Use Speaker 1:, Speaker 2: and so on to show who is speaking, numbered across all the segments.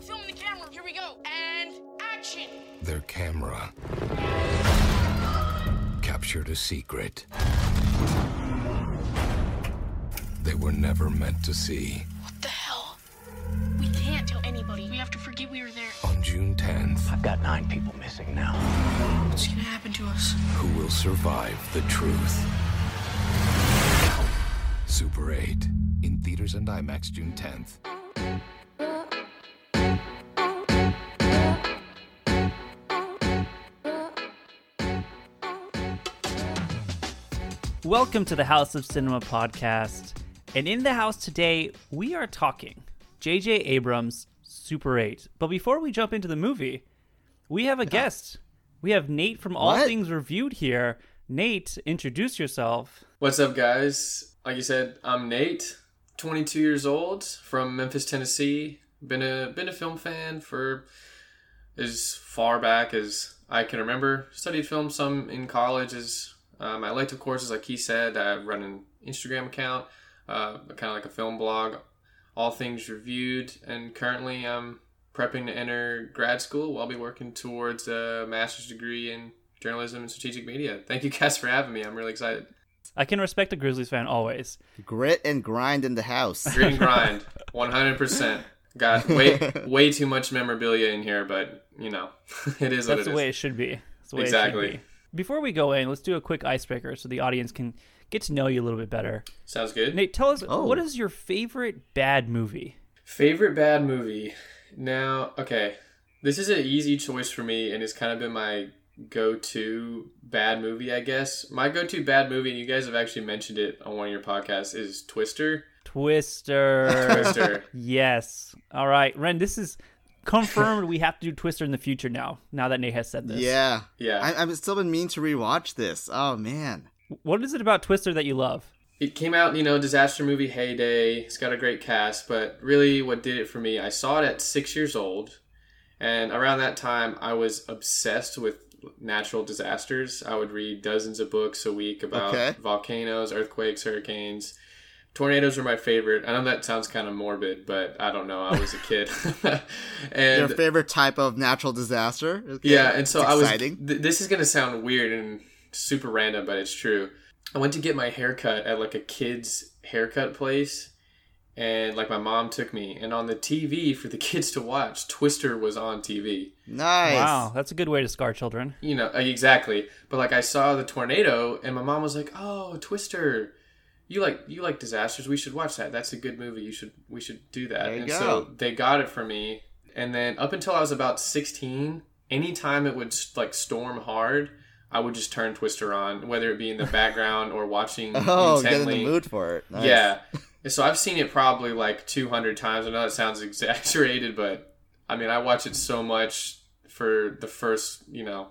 Speaker 1: I'm filming the camera. Here we go. And action.
Speaker 2: Their camera captured a secret they were never meant to see.
Speaker 1: What the hell? We can't tell anybody. We have to forget we were there.
Speaker 2: On June 10th,
Speaker 3: I've got nine people missing now.
Speaker 1: What's gonna happen to us?
Speaker 2: who will survive the truth? Super 8 in theaters and IMAX June 10th.
Speaker 4: Welcome to the House of Cinema podcast. And in the house today, we are talking J.J. Abrams' Super 8. But before we jump into the movie, we have a guest. We have Nate from All
Speaker 5: What?
Speaker 4: Things Reviewed here. Nate, introduce yourself.
Speaker 6: What's up, guys? Like you said, I'm Nate, 22 years old, from Memphis, Tennessee. Been a been a film fan for as far back as I can remember. Studied film some in college as uh, my elective courses, like he said. I run an Instagram account, uh, kind of like a film blog, all things reviewed, and currently I'm prepping to enter grad school. I'll be working towards a master's degree in journalism and strategic media. Thank you guys for having me. I'm really excited.
Speaker 4: I can respect a Grizzlies fan always.
Speaker 5: Grit and grind in the house.
Speaker 6: Grit and grind, one hundred percent. Got way way too much memorabilia in here, but you know, it is what
Speaker 4: That's
Speaker 6: it
Speaker 4: the
Speaker 6: is.
Speaker 4: way it should be. That's the way It
Speaker 6: Exactly.
Speaker 4: should be. Before we go in, let's do a quick icebreaker so the audience can get to know you a little bit better.
Speaker 6: Sounds good.
Speaker 4: Nate, tell us
Speaker 5: Oh.
Speaker 4: what is your favorite bad movie?
Speaker 6: Favorite bad movie? Now, okay, this is an easy choice for me, and it's kind of been my go-to bad movie, I guess. My go-to bad movie, and you guys have actually mentioned it on one of your podcasts, is Twister.
Speaker 4: Twister.
Speaker 6: Twister.
Speaker 4: Yes. All right, Ren. This is confirmed. we have to do Twister in the future now. Now that Nate has said this.
Speaker 5: Yeah.
Speaker 6: Yeah.
Speaker 5: I, I've still been meaning to rewatch this. Oh, man.
Speaker 4: What is it about Twister that you love?
Speaker 6: it came out, you know, disaster movie heyday. It's got a great cast, but really what did it for me, I saw it at six years old. And around that time, I was obsessed with natural disasters. I would read dozens of books a week about
Speaker 5: Okay.
Speaker 6: volcanoes, earthquakes, hurricanes. Tornadoes are my favorite. I know that sounds kind of morbid, but I don't know. I was a kid. and
Speaker 5: Your favorite type of natural disaster? Okay.
Speaker 6: yeah, and so
Speaker 5: It's
Speaker 6: I was. Th- this is gonna sound weird and super random, but it's true. I went to get my haircut at like a kid's haircut place, and like my mom took me, and on the TV for the kids to watch, Twister was on TV.
Speaker 5: Nice.
Speaker 4: Wow, that's a good way to scar children.
Speaker 6: You know uh, exactly. But like I saw the tornado, and my mom was like, "Oh, Twister." You like you like disasters? We should watch that. That's a good movie. You should we should do that.
Speaker 5: There you
Speaker 6: and
Speaker 5: go.
Speaker 6: so they got it for me. And then up until I was about sixteen, anytime it would like storm hard, I would just turn Twister on, whether it be in the background or watching
Speaker 5: Oh, get in the mood for it. Nice.
Speaker 6: Yeah. So I've seen it probably like 200 times. I know that sounds exaggerated, but I mean, I watch it so much for the first, you know,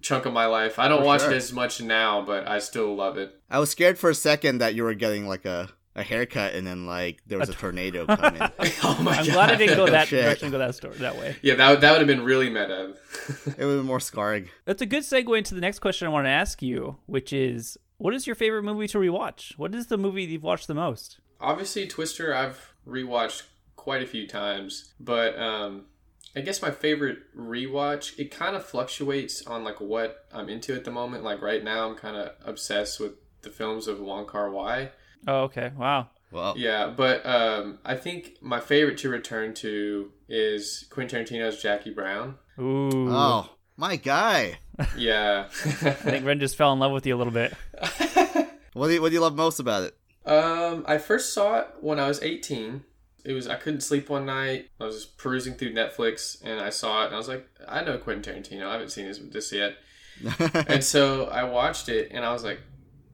Speaker 6: chunk of my life. I don't
Speaker 5: For
Speaker 6: watch
Speaker 5: sure.
Speaker 6: it as much now, but I still love it.
Speaker 5: I was scared for a second that you were getting like a, a haircut and then like there was a tornado coming.
Speaker 6: oh my
Speaker 4: I'm
Speaker 6: god.
Speaker 4: glad I didn't go that direction, go that story that way.
Speaker 6: Yeah, that, would- that would have been really meta.
Speaker 5: it would be more scarring.
Speaker 4: That's a good segue into the next question I want to ask you, which is, what is your favorite movie to rewatch? What is the movie you've watched the most?
Speaker 6: Obviously, Twister I've rewatched quite a few times, but um, I guess my favorite rewatch it kind of fluctuates on like what I'm into at the moment. Like right now, I'm kind of obsessed with the films of Wong Kar Wai.
Speaker 4: Oh, okay. Wow.
Speaker 5: Well,
Speaker 6: Yeah, but um, I think my favorite to return to is Quentin Tarantino's Jackie Brown.
Speaker 4: Ooh.
Speaker 5: oh, my guy.
Speaker 6: Yeah.
Speaker 4: I think Ren just fell in love with you a little bit.
Speaker 5: What do you, what do you love most about it?
Speaker 6: Um, I first saw it when I was 18. It was I couldn't sleep one night. I was just perusing through Netflix and I saw it and I was like, I know Quentin Tarantino. I haven't seen this, this yet. and so I watched it and I was like,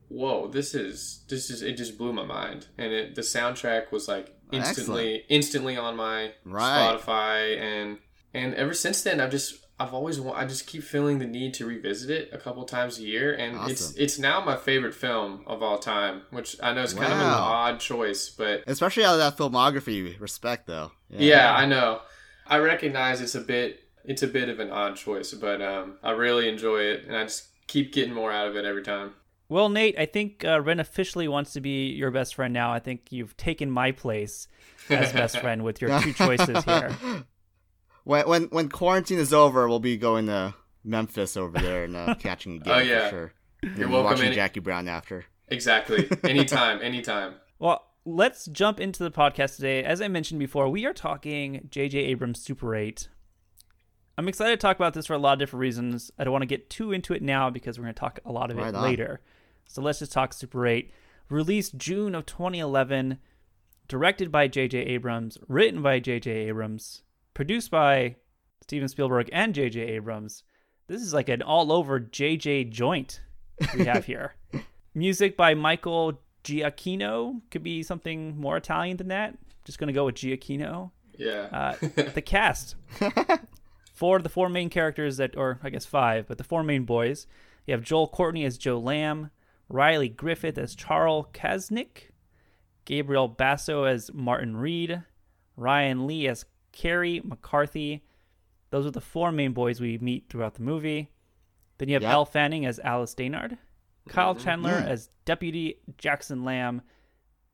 Speaker 6: whoa, this is this is it just blew my mind. And it the soundtrack was like instantly instantly on my
Speaker 5: Right.
Speaker 6: Spotify and and ever since then I've just I've always wa- I just keep feeling the need to revisit it a couple times a year and it's
Speaker 5: Awesome.
Speaker 6: it's now my favorite film of all time, which I know is kind of an odd choice, but
Speaker 5: Especially out of that filmography, respect though.
Speaker 6: yeah, I know. I recognize it's a bit it's a bit of an odd choice, but um, I really enjoy it, and I just keep getting more out of it every time.
Speaker 4: Well, Nate, I think uh, Ren officially wants to be your best friend now. I think you've taken my place as best friend with your two choices here.
Speaker 5: When when when quarantine is over, we'll be going to Memphis over there and uh, catching a game
Speaker 6: Oh, yeah.
Speaker 5: for sure.
Speaker 6: You're welcome
Speaker 5: Watching
Speaker 6: any-
Speaker 5: Jackie Brown after.
Speaker 6: Exactly. Anytime, anytime.
Speaker 4: Well, let's jump into the podcast today. As I mentioned before, we are talking J.J. Abrams Super 8. I'm excited to talk about this for a lot of different reasons. I don't want to get too into it now because we're going to talk a lot of it
Speaker 5: on.
Speaker 4: later. So let's just talk Super 8. Released June of 2011, directed by J.J. Abrams, written by J.J. Abrams, produced by Steven Spielberg and J.J. Abrams. This is like an all over J.J. joint we have here. Music by Michael Giacchino. Could be something more Italian than that. Just going to go with Giacchino.
Speaker 6: Yeah.
Speaker 4: Uh, the cast. Four of the four main characters that, or I guess five, but the four main boys. You have Joel Courtney as Joe Lamb, Riley Griffith as Charles Kaznick, Gabriel Basso as Martin Reed, Ryan Lee as Cary McCarthy. Those are the four main boys we meet throughout the movie. Then you have
Speaker 5: Yep.
Speaker 4: Elle Fanning as Alice Dainard, Kyle mm-hmm. Chandler mm. as Deputy Jackson Lamb,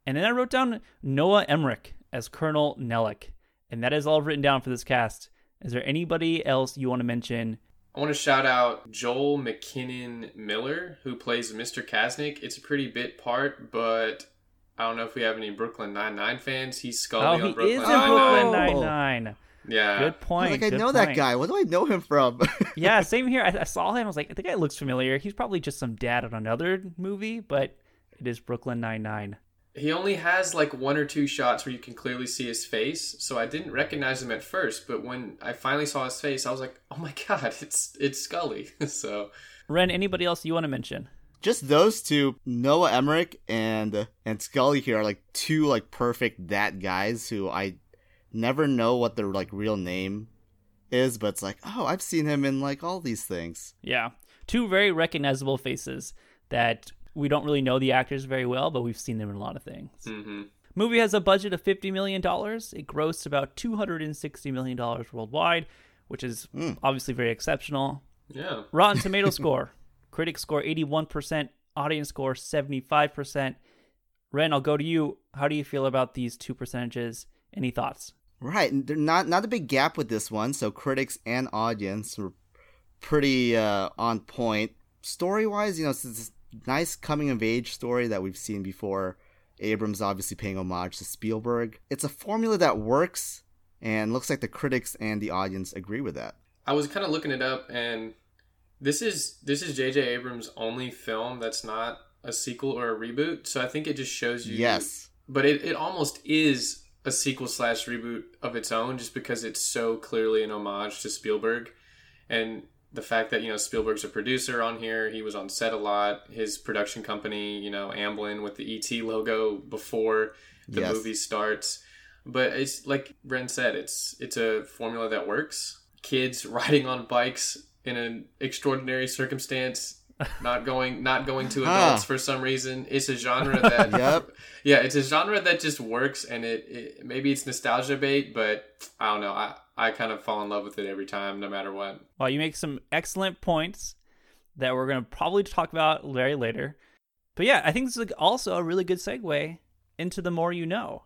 Speaker 4: and then I wrote down Noah Emmerich as Colonel Nelec. And that is all written down for this cast. Is there anybody else you want to mention?
Speaker 6: I want to shout out Joel McKinnon Miller, who plays Mr. Kaznick. It's a pretty bit part, but I don't know if we have any Brooklyn Nine Nine fans. He's Scully
Speaker 4: Oh,
Speaker 6: on
Speaker 4: he
Speaker 6: Brooklyn
Speaker 4: is in
Speaker 6: Nine
Speaker 4: Brooklyn
Speaker 6: Nine.
Speaker 4: Nine-Nine.
Speaker 6: Yeah.
Speaker 4: Good point.
Speaker 5: was like, I
Speaker 4: good
Speaker 5: know that guy. What do I know him from?
Speaker 4: yeah, same here. I, I saw him. I was like, the guy looks familiar. He's probably just some dad on another movie, but it is Brooklyn Nine-Nine.
Speaker 6: He only has like one or two shots where you can clearly see his face, so I didn't recognize him at first. But when I finally saw his face, I was like, "Oh my god, it's it's Scully!" so
Speaker 4: Ren, anybody else you want to mention?
Speaker 5: Just those two, Noah Emmerich and and Scully here are like two like perfect that guys who I never know what their like real name is, but it's like, oh, I've seen him in like all these things.
Speaker 4: Yeah. Two very recognizable faces that we don't really know the actors very well, but we've seen them in a lot of things.
Speaker 6: hmm
Speaker 4: Movie has a budget of $50 million. It grossed about $260 million worldwide, which is obviously very exceptional.
Speaker 6: yeah,
Speaker 4: Rotten Tomato score. Critics score 81%, audience score 75%. Ren, I'll go to you. How do you feel about these two percentages? Any thoughts?
Speaker 5: Right, they're not not a big gap with this one. So critics and audience were pretty uh, on point. Story wise, you know, it's this nice coming of age story that we've seen before. Abrams obviously paying homage to Spielberg. It's a formula that works, and looks like the critics and the audience agree with that.
Speaker 6: I was kind of looking it up, and this is this is J.J. Abrams' only film that's not a sequel or a reboot. So I think it just shows you.
Speaker 5: Yes,
Speaker 6: but it, it almost is a sequel slash reboot of its own, just because it's so clearly an homage to Spielberg, and the fact that you know Spielberg's a producer on here. He was on set a lot. His production company, you know, Amblin with the ET logo before the
Speaker 5: Yes.
Speaker 6: movie starts. But it's like Ren said, it's it's a formula that works. Kids riding on bikes in an extraordinary circumstance, not going not going to
Speaker 5: Huh.
Speaker 6: adults for some reason. It's a genre that
Speaker 5: Yep.
Speaker 6: yeah, it's a genre that just works, and it, it maybe it's nostalgia bait, but I don't know. I I kind of fall in love with it every time, no matter what.
Speaker 4: Well, you make some excellent points that we're going to probably talk about very later. But yeah, I think this is also a really good segue into the more you know.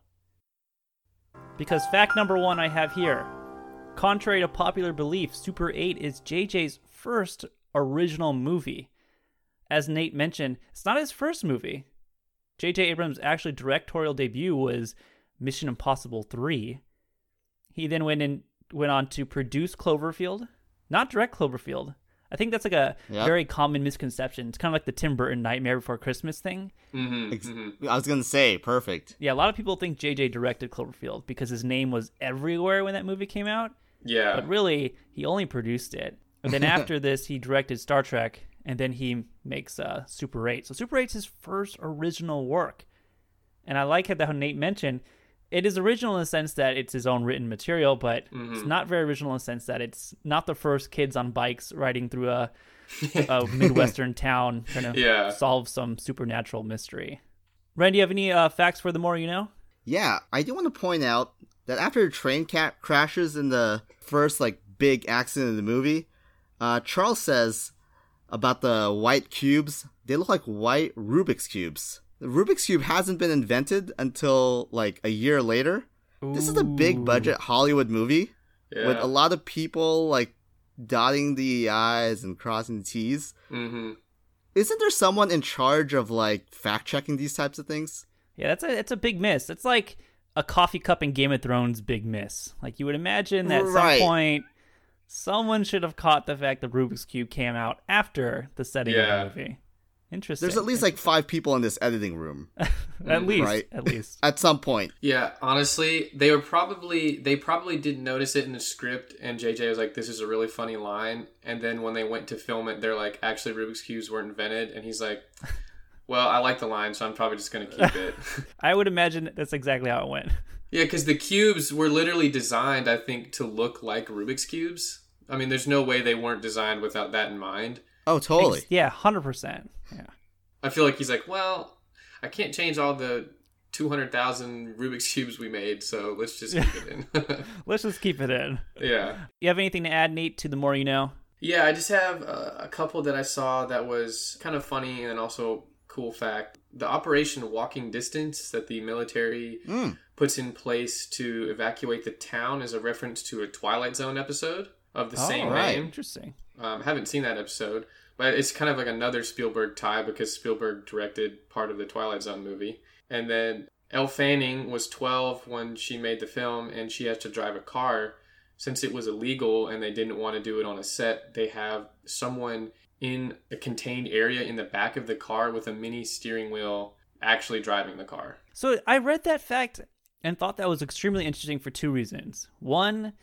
Speaker 4: Because fact number one I have here contrary to popular belief, Super 8 is JJ's first original movie. As Nate mentioned, it's not his first movie. JJ Abrams' actually directorial debut was Mission Impossible 3. He then went in went on to produce Cloverfield, not direct Cloverfield. I think that's like a
Speaker 5: Yep.
Speaker 4: very common misconception. It's kind of like the Tim Burton Nightmare Before Christmas thing.
Speaker 6: Mm-hmm,
Speaker 5: Ex- I was gonna say perfect.
Speaker 4: Yeah, a lot of people think JJ directed Cloverfield because his name was everywhere when that movie came out,
Speaker 6: Yeah,
Speaker 4: but really he only produced it. And then after this, he directed Star Trek, and then he makes uh, Super 8. So Super 8's his first original work. And I like how Nate mentioned it is original in the sense that it's his own written material, but it's not very original in the sense that it's not the first kids on bikes riding through a, a midwestern town trying to
Speaker 6: Yeah.
Speaker 4: solve some supernatural mystery. Ren, do you have any uh, facts for the more you know?
Speaker 5: Yeah, I do want to point out that after the train ca- crashes in the first like big accident in the movie, uh, Charles says about the white cubes they look like white Rubik's cubes. The Rubik's cube hasn't been invented until like a year later. This is a big budget Hollywood movie
Speaker 6: Yeah.
Speaker 5: with a lot of people like dotting the i's and crossing the t's.
Speaker 6: mm-hmm.
Speaker 5: Isn't there someone in charge of like fact checking these types of things?
Speaker 4: Yeah, that's a it's a big miss. It's like a coffee cup in Game of Thrones big miss. Like you would imagine that at some point someone should have caught the fact that Rubik's Cube came out after the setting
Speaker 6: Yeah.
Speaker 4: of the movie. Interesting.
Speaker 5: There's at least like five people in this editing room
Speaker 4: at least
Speaker 5: right.
Speaker 4: at least.
Speaker 5: at some point.
Speaker 6: Yeah, honestly, they were probably they probably didn't notice it in the script, and JJ was like, "This is a really funny line." And then when they went to film it, they're like, "Actually, Rubik's cubes weren't invented," and he's like, "Well, I like the line, so I'm probably just gonna keep it."
Speaker 4: I would imagine that's exactly how it went.
Speaker 6: yeah, because the cubes were literally designed, I think, to look like Rubik's cubes. I mean, there's no way they weren't designed without that in mind.
Speaker 5: Oh, totally.
Speaker 4: Yeah, hundred percent. Yeah.
Speaker 6: I feel like he's like, "Well, I can't change all the." 200,000 Rubik's Cubes we made, so let's just keep it in.
Speaker 4: Let's just keep it in.
Speaker 6: yeah.
Speaker 4: You have anything to add, Nate, to the more you know?
Speaker 6: Yeah, I just have uh, a couple that I saw that was kind of funny and also cool fact. The Operation Walking Distance that the military
Speaker 5: Mm.
Speaker 6: puts in place to evacuate the town is a reference to a Twilight Zone episode of the same
Speaker 4: oh,
Speaker 5: right.
Speaker 6: name.
Speaker 4: Interesting.
Speaker 6: Um, haven't seen that episode, but it's kind of like another Spielberg tie because Spielberg directed part of the Twilight Zone movie. And then Elle Fanning was 12 when she made the film, and she has to drive a car. Since it was illegal and they didn't want to do it on a set, they have someone in a contained area in the back of the car with a mini steering wheel actually driving the car.
Speaker 4: So I read that fact and thought that was extremely interesting for two reasons. One,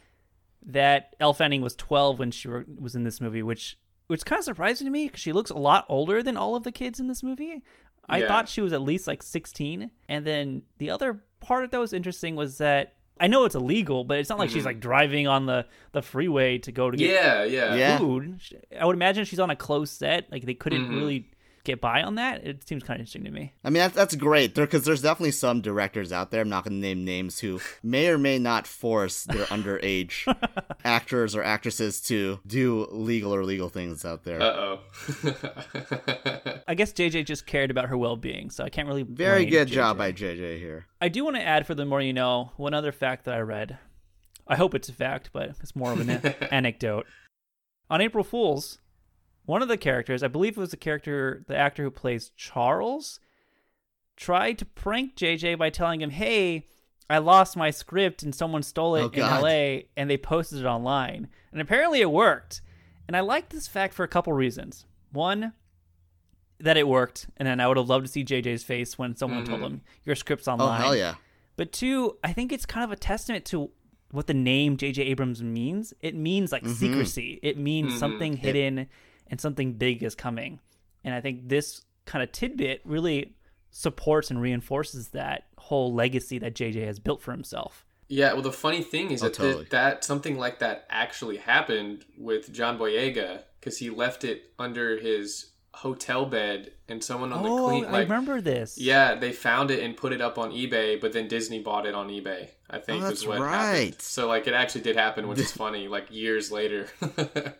Speaker 4: that Elle Fanning was 12 when she was in this movie, which which kind of surprising to me because she looks a lot older than all of the kids in this movie. I
Speaker 6: Yeah.
Speaker 4: thought she was at least like 16. And then the other part that was interesting was that I know it's illegal, but it's not like she's like driving on the, the freeway to go to get
Speaker 6: Yeah, yeah.
Speaker 5: Yeah.
Speaker 4: food. I would imagine she's on a closed set. Like they couldn't
Speaker 6: Mhm.
Speaker 4: really get by on that. It seems kind of interesting to me.
Speaker 5: I mean, that's, that's great because there's definitely some directors out there, I'm not going to name names, who may or may not force their underage actors or actresses to do legal or legal things out there.
Speaker 6: Uh oh.
Speaker 4: I guess JJ just cared about her well being, so I can't really.
Speaker 5: Very
Speaker 4: blame
Speaker 5: good
Speaker 4: JJ.
Speaker 5: job by JJ here.
Speaker 4: I do want to add for the more you know one other fact that I read. I hope it's a fact, but it's more of an anecdote. On April Fools, one of the characters, I believe it was the character, the actor who plays Charles, tried to prank JJ by telling him, "Hey, I lost my script and someone stole it
Speaker 5: Oh,
Speaker 4: in. LA and they posted it online." And apparently it worked. And I like this fact for a couple reasons. One, that it worked, and then I would have loved to see JJ's face when someone told him your script's
Speaker 5: Oh,
Speaker 4: online.
Speaker 5: hell yeah.
Speaker 4: But two, I think it's kind of a testament to what the name J.J. Abrams means. It means like secrecy. It means something hidden and something big is coming. And I think this kind of tidbit really supports and reinforces that whole legacy that J.J. has built for himself.
Speaker 6: Yeah, well, the funny thing is
Speaker 5: Oh,
Speaker 6: that th-
Speaker 5: totally.
Speaker 6: that something like that actually happened with John Boyega because he left it under his hotel bed, and someone on the
Speaker 4: Oh,
Speaker 6: clean
Speaker 4: I remember this.
Speaker 6: yeah, they found it and put it up on eBay, but then Disney bought it on eBay. I oh, think
Speaker 5: Oh,
Speaker 6: is
Speaker 5: that's
Speaker 6: what
Speaker 5: right.
Speaker 6: happened. So like it actually did happen, which is funny. Like years later.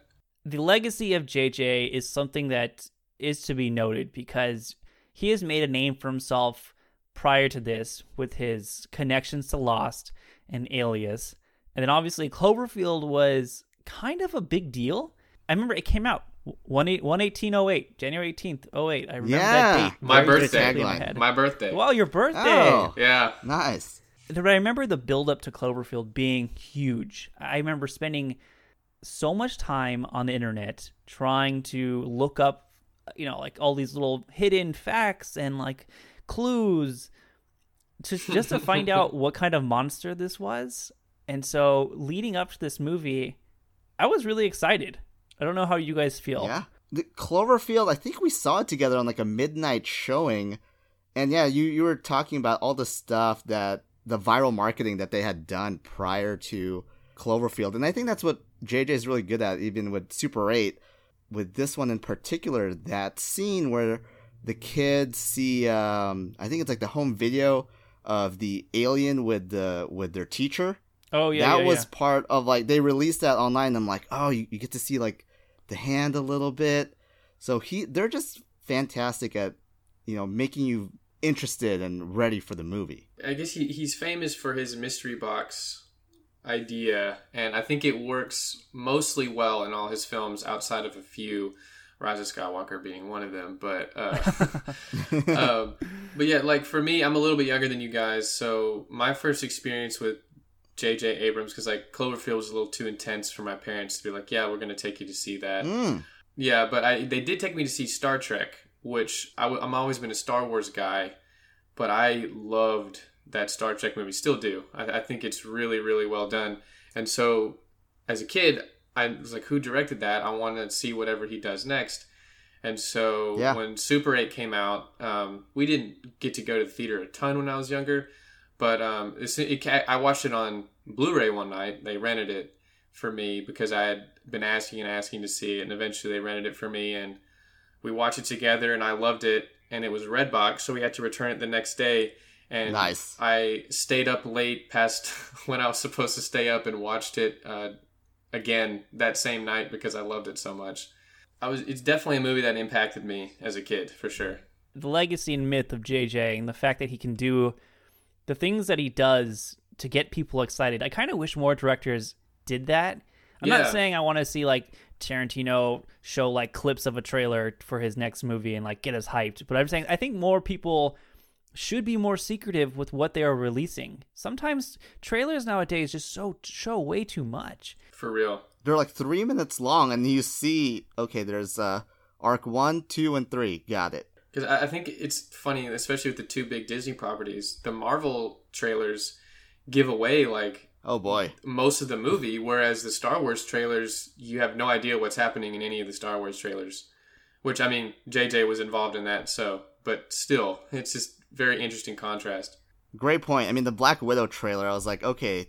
Speaker 4: the legacy of JJ is something that is to be noted because he has made a name for himself prior to this with his connections to Lost and Alias. And then obviously Cloverfield was kind of a big deal. I remember it came out 11808, January 18th, 08. I remember
Speaker 5: Yeah.
Speaker 4: that date.
Speaker 6: My birthday.
Speaker 4: distinctly in
Speaker 5: Tagline.
Speaker 4: head.
Speaker 6: My birthday.
Speaker 4: Wow, your birthday.
Speaker 5: Oh,
Speaker 6: Yeah.
Speaker 5: nice.
Speaker 4: But I remember the build up to Cloverfield being huge. I remember spending so much time on the internet trying to look up, you know, like all these little hidden facts and like clues to just to find out what kind of monster this was. And so leading up to this movie, I was really excited. I don't know how you guys feel.
Speaker 5: Yeah. The Cloverfield, I think we saw it together on like a midnight showing. And yeah, you, you were talking about all the stuff that the viral marketing that they had done prior to Cloverfield. And I think that's what JJ is really good at, even with Super 8. With this one in particular, that scene where the kids see, um, I think it's like the home video of the alien with the with their teacher
Speaker 4: Oh yeah,
Speaker 5: that
Speaker 4: yeah,
Speaker 5: was
Speaker 4: yeah.
Speaker 5: part of like they released that online. I'm like, oh, you, you get to see like the hand a little bit. So he they're just fantastic at you know making you interested and ready for the movie.
Speaker 6: I guess he, he's famous for his mystery box idea, and I think it works mostly well in all his films, outside of a few, Rise of Skywalker being one of them. But uh, um, but yeah, like for me, I'm a little bit younger than you guys, so my first experience with J.J. Abrams, because like Cloverfield was a little too intense for my parents to be like, yeah, we're going to take you to see that.
Speaker 5: Mm.
Speaker 6: Yeah, but I they did take me to see Star Trek, which I w- I'm always been a Star Wars guy, but I loved that Star Trek movie. Still do. I, I think it's really really well done. And so as a kid, I was like, who directed that? I want to see whatever he does next. And so
Speaker 5: Yeah.
Speaker 6: when Super 8 came out, um, we didn't get to go to the theater a ton when I was younger, but um, it's- it, I watched it on Blu-ray one night. They rented it for me because I had been asking and asking to see it, and eventually they rented it for me, and we watched it together, and I loved it. And it was Redbox, so we had to return it the next day. And
Speaker 5: Nice.
Speaker 6: I stayed up late past when I was supposed to stay up and watched it uh, again that same night because I loved it so much. I was it's definitely a movie that impacted me as a kid for sure.
Speaker 4: the legacy and myth of JJ and the fact that he can do the things that he does to get people excited. I kind of wish more directors did that. I'm
Speaker 6: Yeah.
Speaker 4: not saying I want to see like Tarantino show like clips of a trailer for his next movie and like get us hyped, but I'm saying I think more people should be more secretive with what they are releasing. Sometimes trailers nowadays just so show way too much.
Speaker 6: For real.
Speaker 5: They're like three minutes long, and you see, okay, there's uh, arc one, two, and three. Got it.
Speaker 6: Because I I think it's funny, especially with the two big Disney properties. The Marvel trailers give away like
Speaker 5: Oh boy.
Speaker 6: most of the movie, whereas the Star Wars trailers, you have no idea what's happening in any of the Star Wars trailers. Which I mean, JJ was involved in that, so but still, it's just very interesting contrast.
Speaker 5: Great point. I mean, the Black Widow trailer, I was like, okay,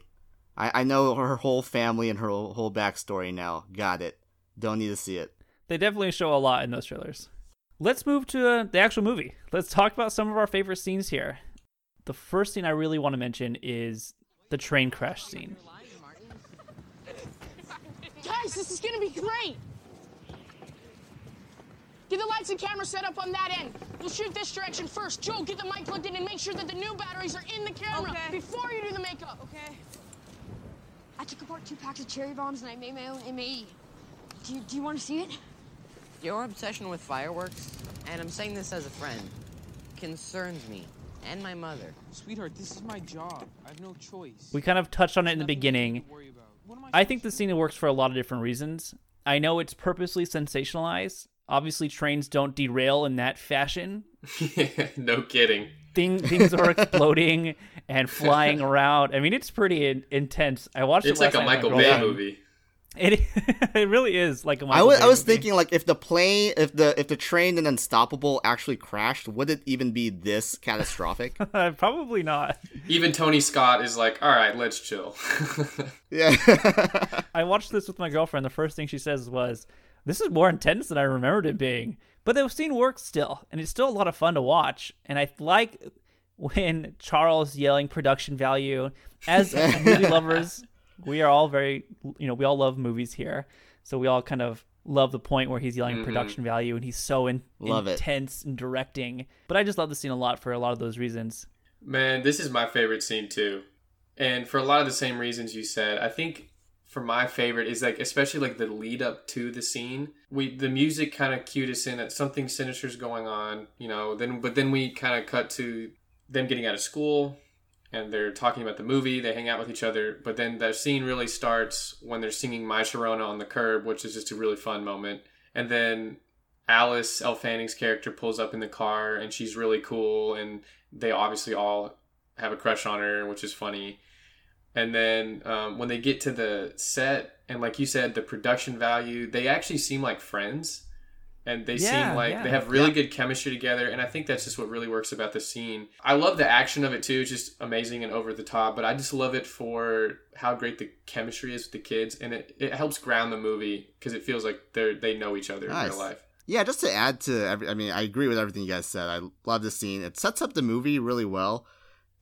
Speaker 5: I, I know her whole family and her whole whole backstory now. Got it. Don't need to see it.
Speaker 4: They definitely show a lot in those trailers. Let's move to uh, the actual movie. Let's talk about some of our favorite scenes here. The first scene I really want to mention is the train crash scene.
Speaker 1: Guys, this is gonna be great. Get the lights and camera set up on that end. We'll shoot this direction first. Joe, get the mic plugged in and make sure that the new batteries are in the camera
Speaker 3: Okay.
Speaker 1: before you do the makeup.
Speaker 3: Okay. I took apart two packs of cherry bombs and I made my own MAE. Do you, do you want to see it?
Speaker 7: Your obsession with fireworks, and I'm saying this as a friend, concerns me and my mother.
Speaker 8: Sweetheart, this is my job. I have no choice.
Speaker 4: We kind of touched on it in the beginning.
Speaker 8: to worry about. What am
Speaker 4: I think the scene works for a lot of different reasons. I know it's purposely sensationalized. Obviously, trains don't derail in that fashion.
Speaker 6: no kidding.
Speaker 4: Thing, things are exploding and flying around. I mean, it's pretty in- intense. I watched
Speaker 6: It's
Speaker 4: it last
Speaker 6: like a Michael Bay movie.
Speaker 4: It it really is like a
Speaker 5: I
Speaker 4: Michael
Speaker 5: was
Speaker 4: Bay
Speaker 5: I was
Speaker 4: movie.
Speaker 5: thinking like if the plane, if the if the train in Unstoppable actually crashed, would it even be this catastrophic?
Speaker 4: Uh, probably not.
Speaker 6: Even Tony Scott is like, all right, let's chill.
Speaker 5: yeah.
Speaker 4: I watched this with my girlfriend. The first thing she says was, "This is more intense than I remembered it being." But the scene works still, and it's still a lot of fun to watch. And I like when Charles yelling production value. As movie lovers, we are all very, you know, we all love movies here, so we all kind of love the point where he's yelling mm-hmm. production value, and he's so in-
Speaker 5: Love it.
Speaker 4: intense in directing. But I just love the scene a lot for a lot of those reasons.
Speaker 6: Man, this is my favorite scene too. And for a lot of the same reasons you said, I think for my favorite is like especially like the lead up to the scene. We the music kind of cued us in that something sinister's going on, you know, then but then we kind of cut to them getting out of school and they're talking about the movie, they hang out with each other, but then the scene really starts when they're singing My Sharona on the curb, which is just a really fun moment. And then Alice Elle Fanning's character pulls up in the car and she's really cool and they obviously all have a crush on her, which is funny. And then um, when they get to the set and like you said, the production value, they actually seem like friends. And they
Speaker 4: Yeah,
Speaker 6: seem like
Speaker 4: yeah.
Speaker 6: they have really good chemistry together, and I think that's just what really works about the scene. I love the action of it too; it's just amazing and over the top. But I just love it for how great the chemistry is with the kids, and it, it helps ground the movie because it feels like they are they know each other in real life.
Speaker 5: Yeah, just to add to every, I mean, I agree with everything you guys said. I love the scene. It sets up the movie really well.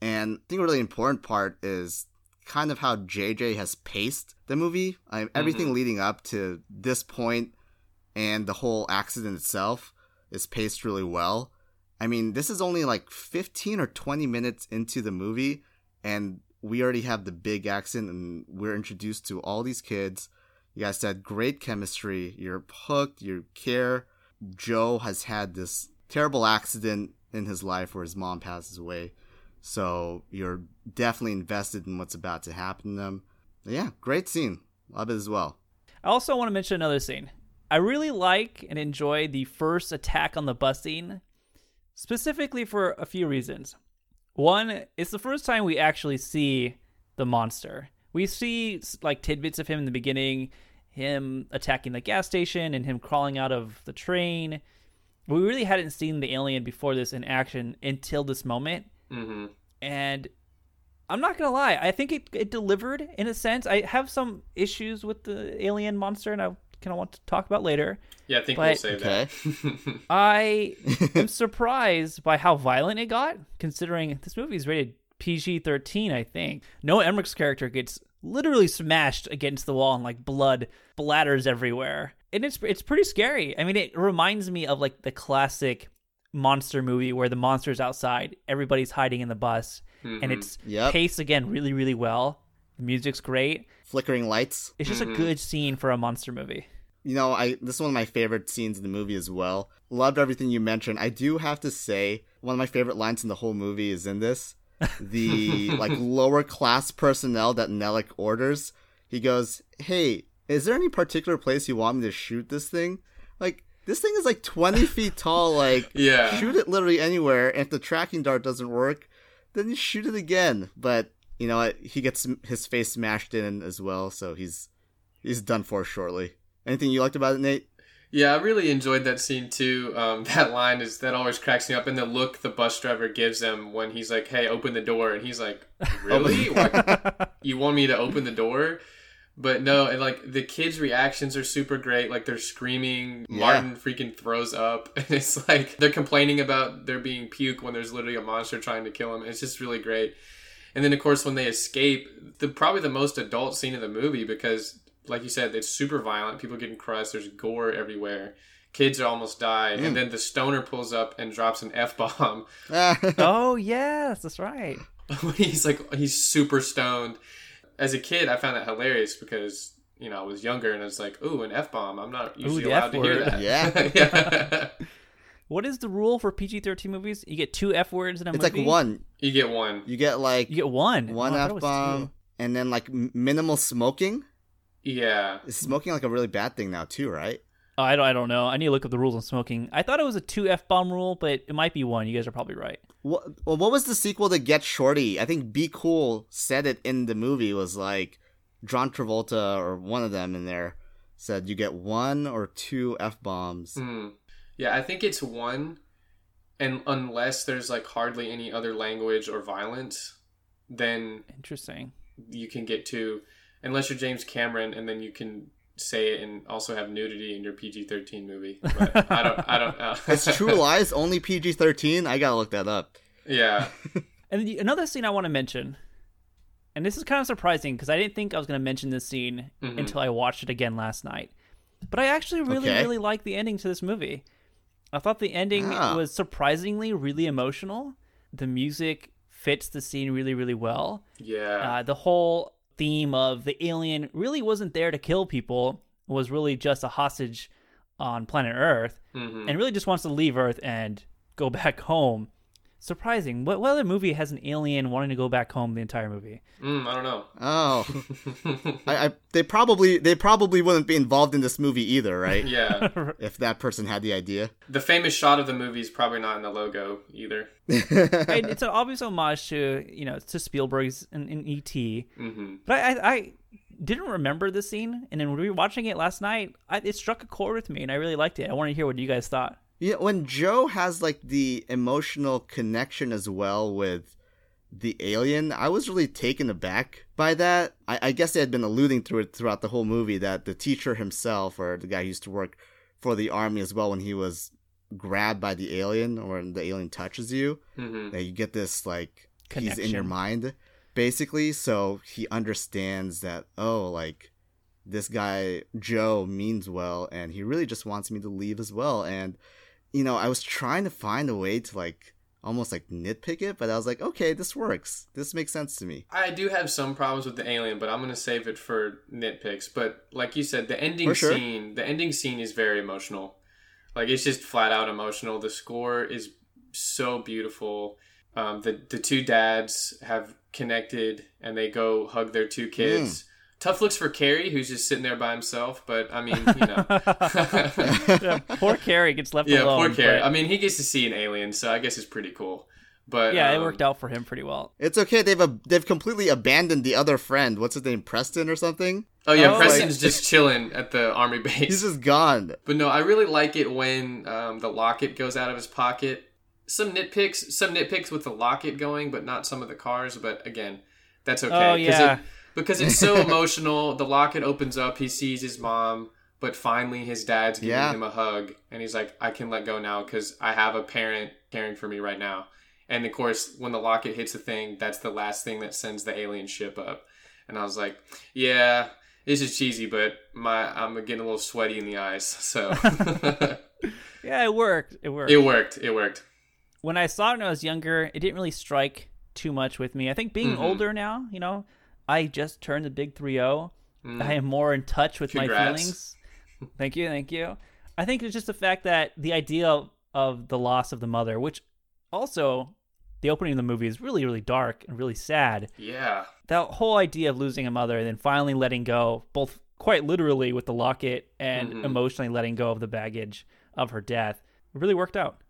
Speaker 5: And I think a really important part is kind of how JJ has paced the movie. I, mm-hmm. everything leading up to this point and the whole accident itself is paced really well. I mean, this is only like 15 or 20 minutes into the movie, and we already have the big accident, and we're introduced to all these kids. You guys had great chemistry. You're hooked. You care. Joe has had this terrible accident in his life where his mom passes away. So you're definitely invested in what's about to happen to them. Yeah, great scene. Love it as well.
Speaker 4: I also want to mention another scene. I really like and enjoy the first attack on the bus scene, specifically for a few reasons. One, it's the first time we actually see the monster. We see like tidbits of him in the beginning, him attacking the gas station and him crawling out of the train. We really hadn't seen the alien before this in action until this moment.
Speaker 6: Mm-hmm.
Speaker 4: And I'm not gonna lie, I think it, it delivered in a sense. I have some issues with the alien monster, and I kind of want to talk about later.
Speaker 6: Yeah, I think
Speaker 4: But-
Speaker 6: we'll save
Speaker 5: Okay.
Speaker 6: that.
Speaker 4: I am surprised by how violent it got, considering this movie is rated PG 13, I think. Noah Emmerich's character gets literally smashed against the wall and like blood blatters everywhere. And it's it's pretty scary. I mean, it reminds me of like the classic monster movie where the monster's outside, everybody's hiding in the bus, and mm-hmm. it's
Speaker 5: Yep.
Speaker 4: paced again really, really well. The music's great.
Speaker 5: Flickering lights.
Speaker 4: It's just a mm-hmm. good scene for a monster movie.
Speaker 5: You know, I this is one of my favorite scenes in the movie as well. Loved everything you mentioned. I do have to say, one of my favorite lines in the whole movie is in this. The like lower class personnel that Nelec orders. He goes, "Hey, is there any particular place you want me to shoot this thing? Like this thing is like 20 feet tall. Like
Speaker 6: Yeah.
Speaker 5: shoot it literally anywhere. And if the tracking dart doesn't work, then you shoot it again. But you know what? He gets his face smashed in as well, so he's he's done for shortly. Anything you liked about it, Nate?
Speaker 6: Yeah, I really enjoyed that scene too. Um, that line is that always cracks me up, and the look the bus driver gives him when he's like, "Hey, open the door," and he's like, "Really? you want me to open the door?" But no, and like the kids' reactions are super great. Like they're screaming.
Speaker 5: Yeah.
Speaker 6: Martin freaking throws up, and it's like they're complaining about there being puke when there's literally a monster trying to kill him. It's just really great. And then of course when they escape, the probably the most adult scene of the movie because like you said, it's super violent. People getting crushed. There's gore everywhere. Kids almost die, and mm. then the stoner pulls up and drops an f bomb.
Speaker 4: oh yes, that's right.
Speaker 6: he's like he's super stoned. As a kid, I found that hilarious because you know I was younger and I was like, "Ooh, an f bomb! I'm not usually
Speaker 4: the
Speaker 6: allowed to hear that."
Speaker 5: Yeah.
Speaker 6: yeah.
Speaker 4: What is the rule for PG thirteen movies? You get two F words in a
Speaker 5: it's
Speaker 4: movie.
Speaker 5: like one.
Speaker 6: You get one.
Speaker 5: You get like
Speaker 4: You get one.
Speaker 5: one
Speaker 4: Oh,
Speaker 5: f bomb, and then like minimal smoking.
Speaker 6: Yeah.
Speaker 5: Is smoking like a really bad thing now too, right?
Speaker 4: Oh, I don't. I don't know. I need to look up the rules on smoking. I thought it was a two F bomb rule, but it might be one. You guys are probably right.
Speaker 5: What, well, what was the sequel to Get Shorty? I think Be Cool said it in the movie was like John Travolta or one of them in there said you get one or two f bombs.
Speaker 6: Hmm. Yeah, I think it's one, and unless there's like hardly any other language or violence, then
Speaker 4: Interesting.
Speaker 6: you can get two. Unless you're James Cameron, and then you can say it and also have nudity in your PG-13 movie. But I don't. I don't. Uh,
Speaker 5: It's True Lies only PG thirteen. I gotta look that up.
Speaker 6: Yeah.
Speaker 4: And the, another scene I want to mention, and this is kind of surprising because I didn't think I was going to mention this scene
Speaker 6: Mhm.
Speaker 4: until I watched it again last night. But I actually really,
Speaker 5: Okay.
Speaker 4: really like the ending to this movie. I thought the ending
Speaker 5: Ah.
Speaker 4: was surprisingly really emotional. The music fits the scene really, really well.
Speaker 6: Yeah.
Speaker 4: Uh, the whole theme of the alien really wasn't there to kill people, was really just a hostage on planet Earth,
Speaker 6: Mhm.
Speaker 4: and really just wants to leave Earth and go back home. Surprising. What, what other movie has an alien wanting to go back home the entire movie?
Speaker 6: Mm, I don't know.
Speaker 5: Oh, I, I they probably they probably wouldn't be involved in this movie either, right?
Speaker 6: Yeah.
Speaker 5: If that person had the idea.
Speaker 6: The famous shot of the movie is probably not in the logo either.
Speaker 4: And it's an obvious homage to you know to Spielberg's in, in E.T.
Speaker 6: hmm
Speaker 4: But I, I, I didn't remember the scene, and then when we were watching it last night, I, it struck a chord with me, and I really liked it. I want to hear what you guys thought.
Speaker 5: You know, when Joe has like the emotional connection as well with the alien, I was really taken aback by that. I, I guess they had been alluding to it throughout the whole movie that the teacher himself, or the guy who used to work for the army as well, when he was grabbed by the alien or the alien touches you,
Speaker 6: hmm
Speaker 5: that you get this like he's in your mind basically. So he understands that oh like this guy joe means well and he really just wants me to leave as well. And you know, I was trying to find a way to like almost like nitpick it, but I was like, okay, this works. This makes sense to me.
Speaker 6: I do have some problems with the alien, but I'm gonna save it for nitpicks. But like you said, the ending
Speaker 5: sure.
Speaker 6: scene, the ending scene is very emotional. Like it's just flat out emotional. The score is so beautiful. Um, the the two dads have connected, and they go hug their two kids. Tough looks for Cary, who's just sitting there by himself. But I mean, you know,
Speaker 4: Yeah, poor Cary gets left
Speaker 6: yeah,
Speaker 4: alone.
Speaker 6: poor Cary.
Speaker 4: but-
Speaker 6: I mean, he gets to see an alien, so I guess it's pretty cool. But
Speaker 4: yeah, it
Speaker 6: um,
Speaker 4: worked out for him pretty well.
Speaker 5: It's okay. They've a, they've completely abandoned the other friend. What's his name? Preston or something?
Speaker 6: Oh yeah,
Speaker 4: Oh,
Speaker 6: Preston's just chilling at the army base.
Speaker 5: He's just gone.
Speaker 6: But no, I really like it when um, the locket goes out of his pocket. Some nitpicks, some nitpicks with the locket going, but not some of the cars. But again, that's okay.
Speaker 4: Oh,
Speaker 6: 'cause
Speaker 4: yeah.
Speaker 6: it- because it's so emotional. The locket opens up. He sees his mom, but finally his dad's giving
Speaker 5: Yeah.
Speaker 6: him a hug, and he's like, "I can let go now because I have a parent caring for me right now." And of course, when the locket hits the thing, that's the last thing that sends the alien ship up. And I was like, "Yeah, this is cheesy, but my I'm getting a little sweaty in the eyes." So.
Speaker 4: Yeah, it worked. It worked.
Speaker 6: It worked. It worked.
Speaker 4: when I saw it when I was younger, it didn't really strike too much with me. I think being
Speaker 6: Mhm.
Speaker 4: older now, you know, I just turned the big 3-0. I am more in touch with my
Speaker 6: Mm.
Speaker 4: Feelings. Thank you, thank you. I think it's just the fact that the idea of, of the loss of the mother, which also the opening of the movie is really, really dark and really sad.
Speaker 6: Yeah.
Speaker 4: That whole idea of losing a mother and then finally letting go, both quite literally with the locket and
Speaker 6: Mhm.
Speaker 4: emotionally letting go of the baggage of her death, really worked out.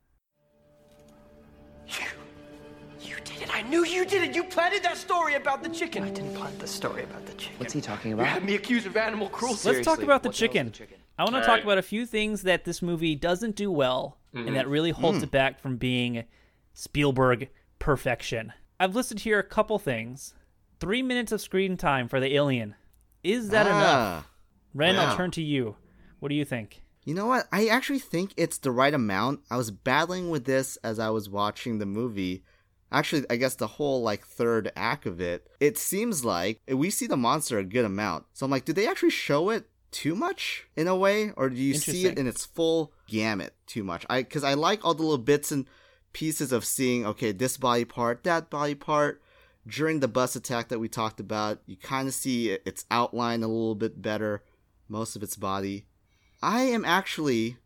Speaker 9: You did it. I knew you did it. You planted that story about the chicken. I didn't plant the story about the chicken.
Speaker 7: What's he talking about?
Speaker 9: You
Speaker 7: about?
Speaker 9: had me accused of animal cruelty.
Speaker 4: Let's talk about the
Speaker 7: what the hell's
Speaker 4: chicken.
Speaker 7: the chicken?
Speaker 4: I want to
Speaker 6: All
Speaker 4: talk
Speaker 6: right.
Speaker 4: about a few things that this movie doesn't do well and that really holds it back from being Spielberg perfection. I've listed here a couple things. Three minutes of screen time for the alien. Is that enough?
Speaker 5: Ah.
Speaker 4: Ren, I'll turn to you. What do you think?
Speaker 5: You know what? I actually think it's the right amount. I was battling with this as I was watching the movie. Actually, I guess the whole like third act of it. It seems like we see the monster a good amount. So I'm like, do they actually show it too much in a way, or do you see it in its full gamut too much? I because I like all the little bits and pieces of seeing okay this body part, that body part. During the bus attack that we talked about, you kind of see its outline a little bit better, most of its body. I am actually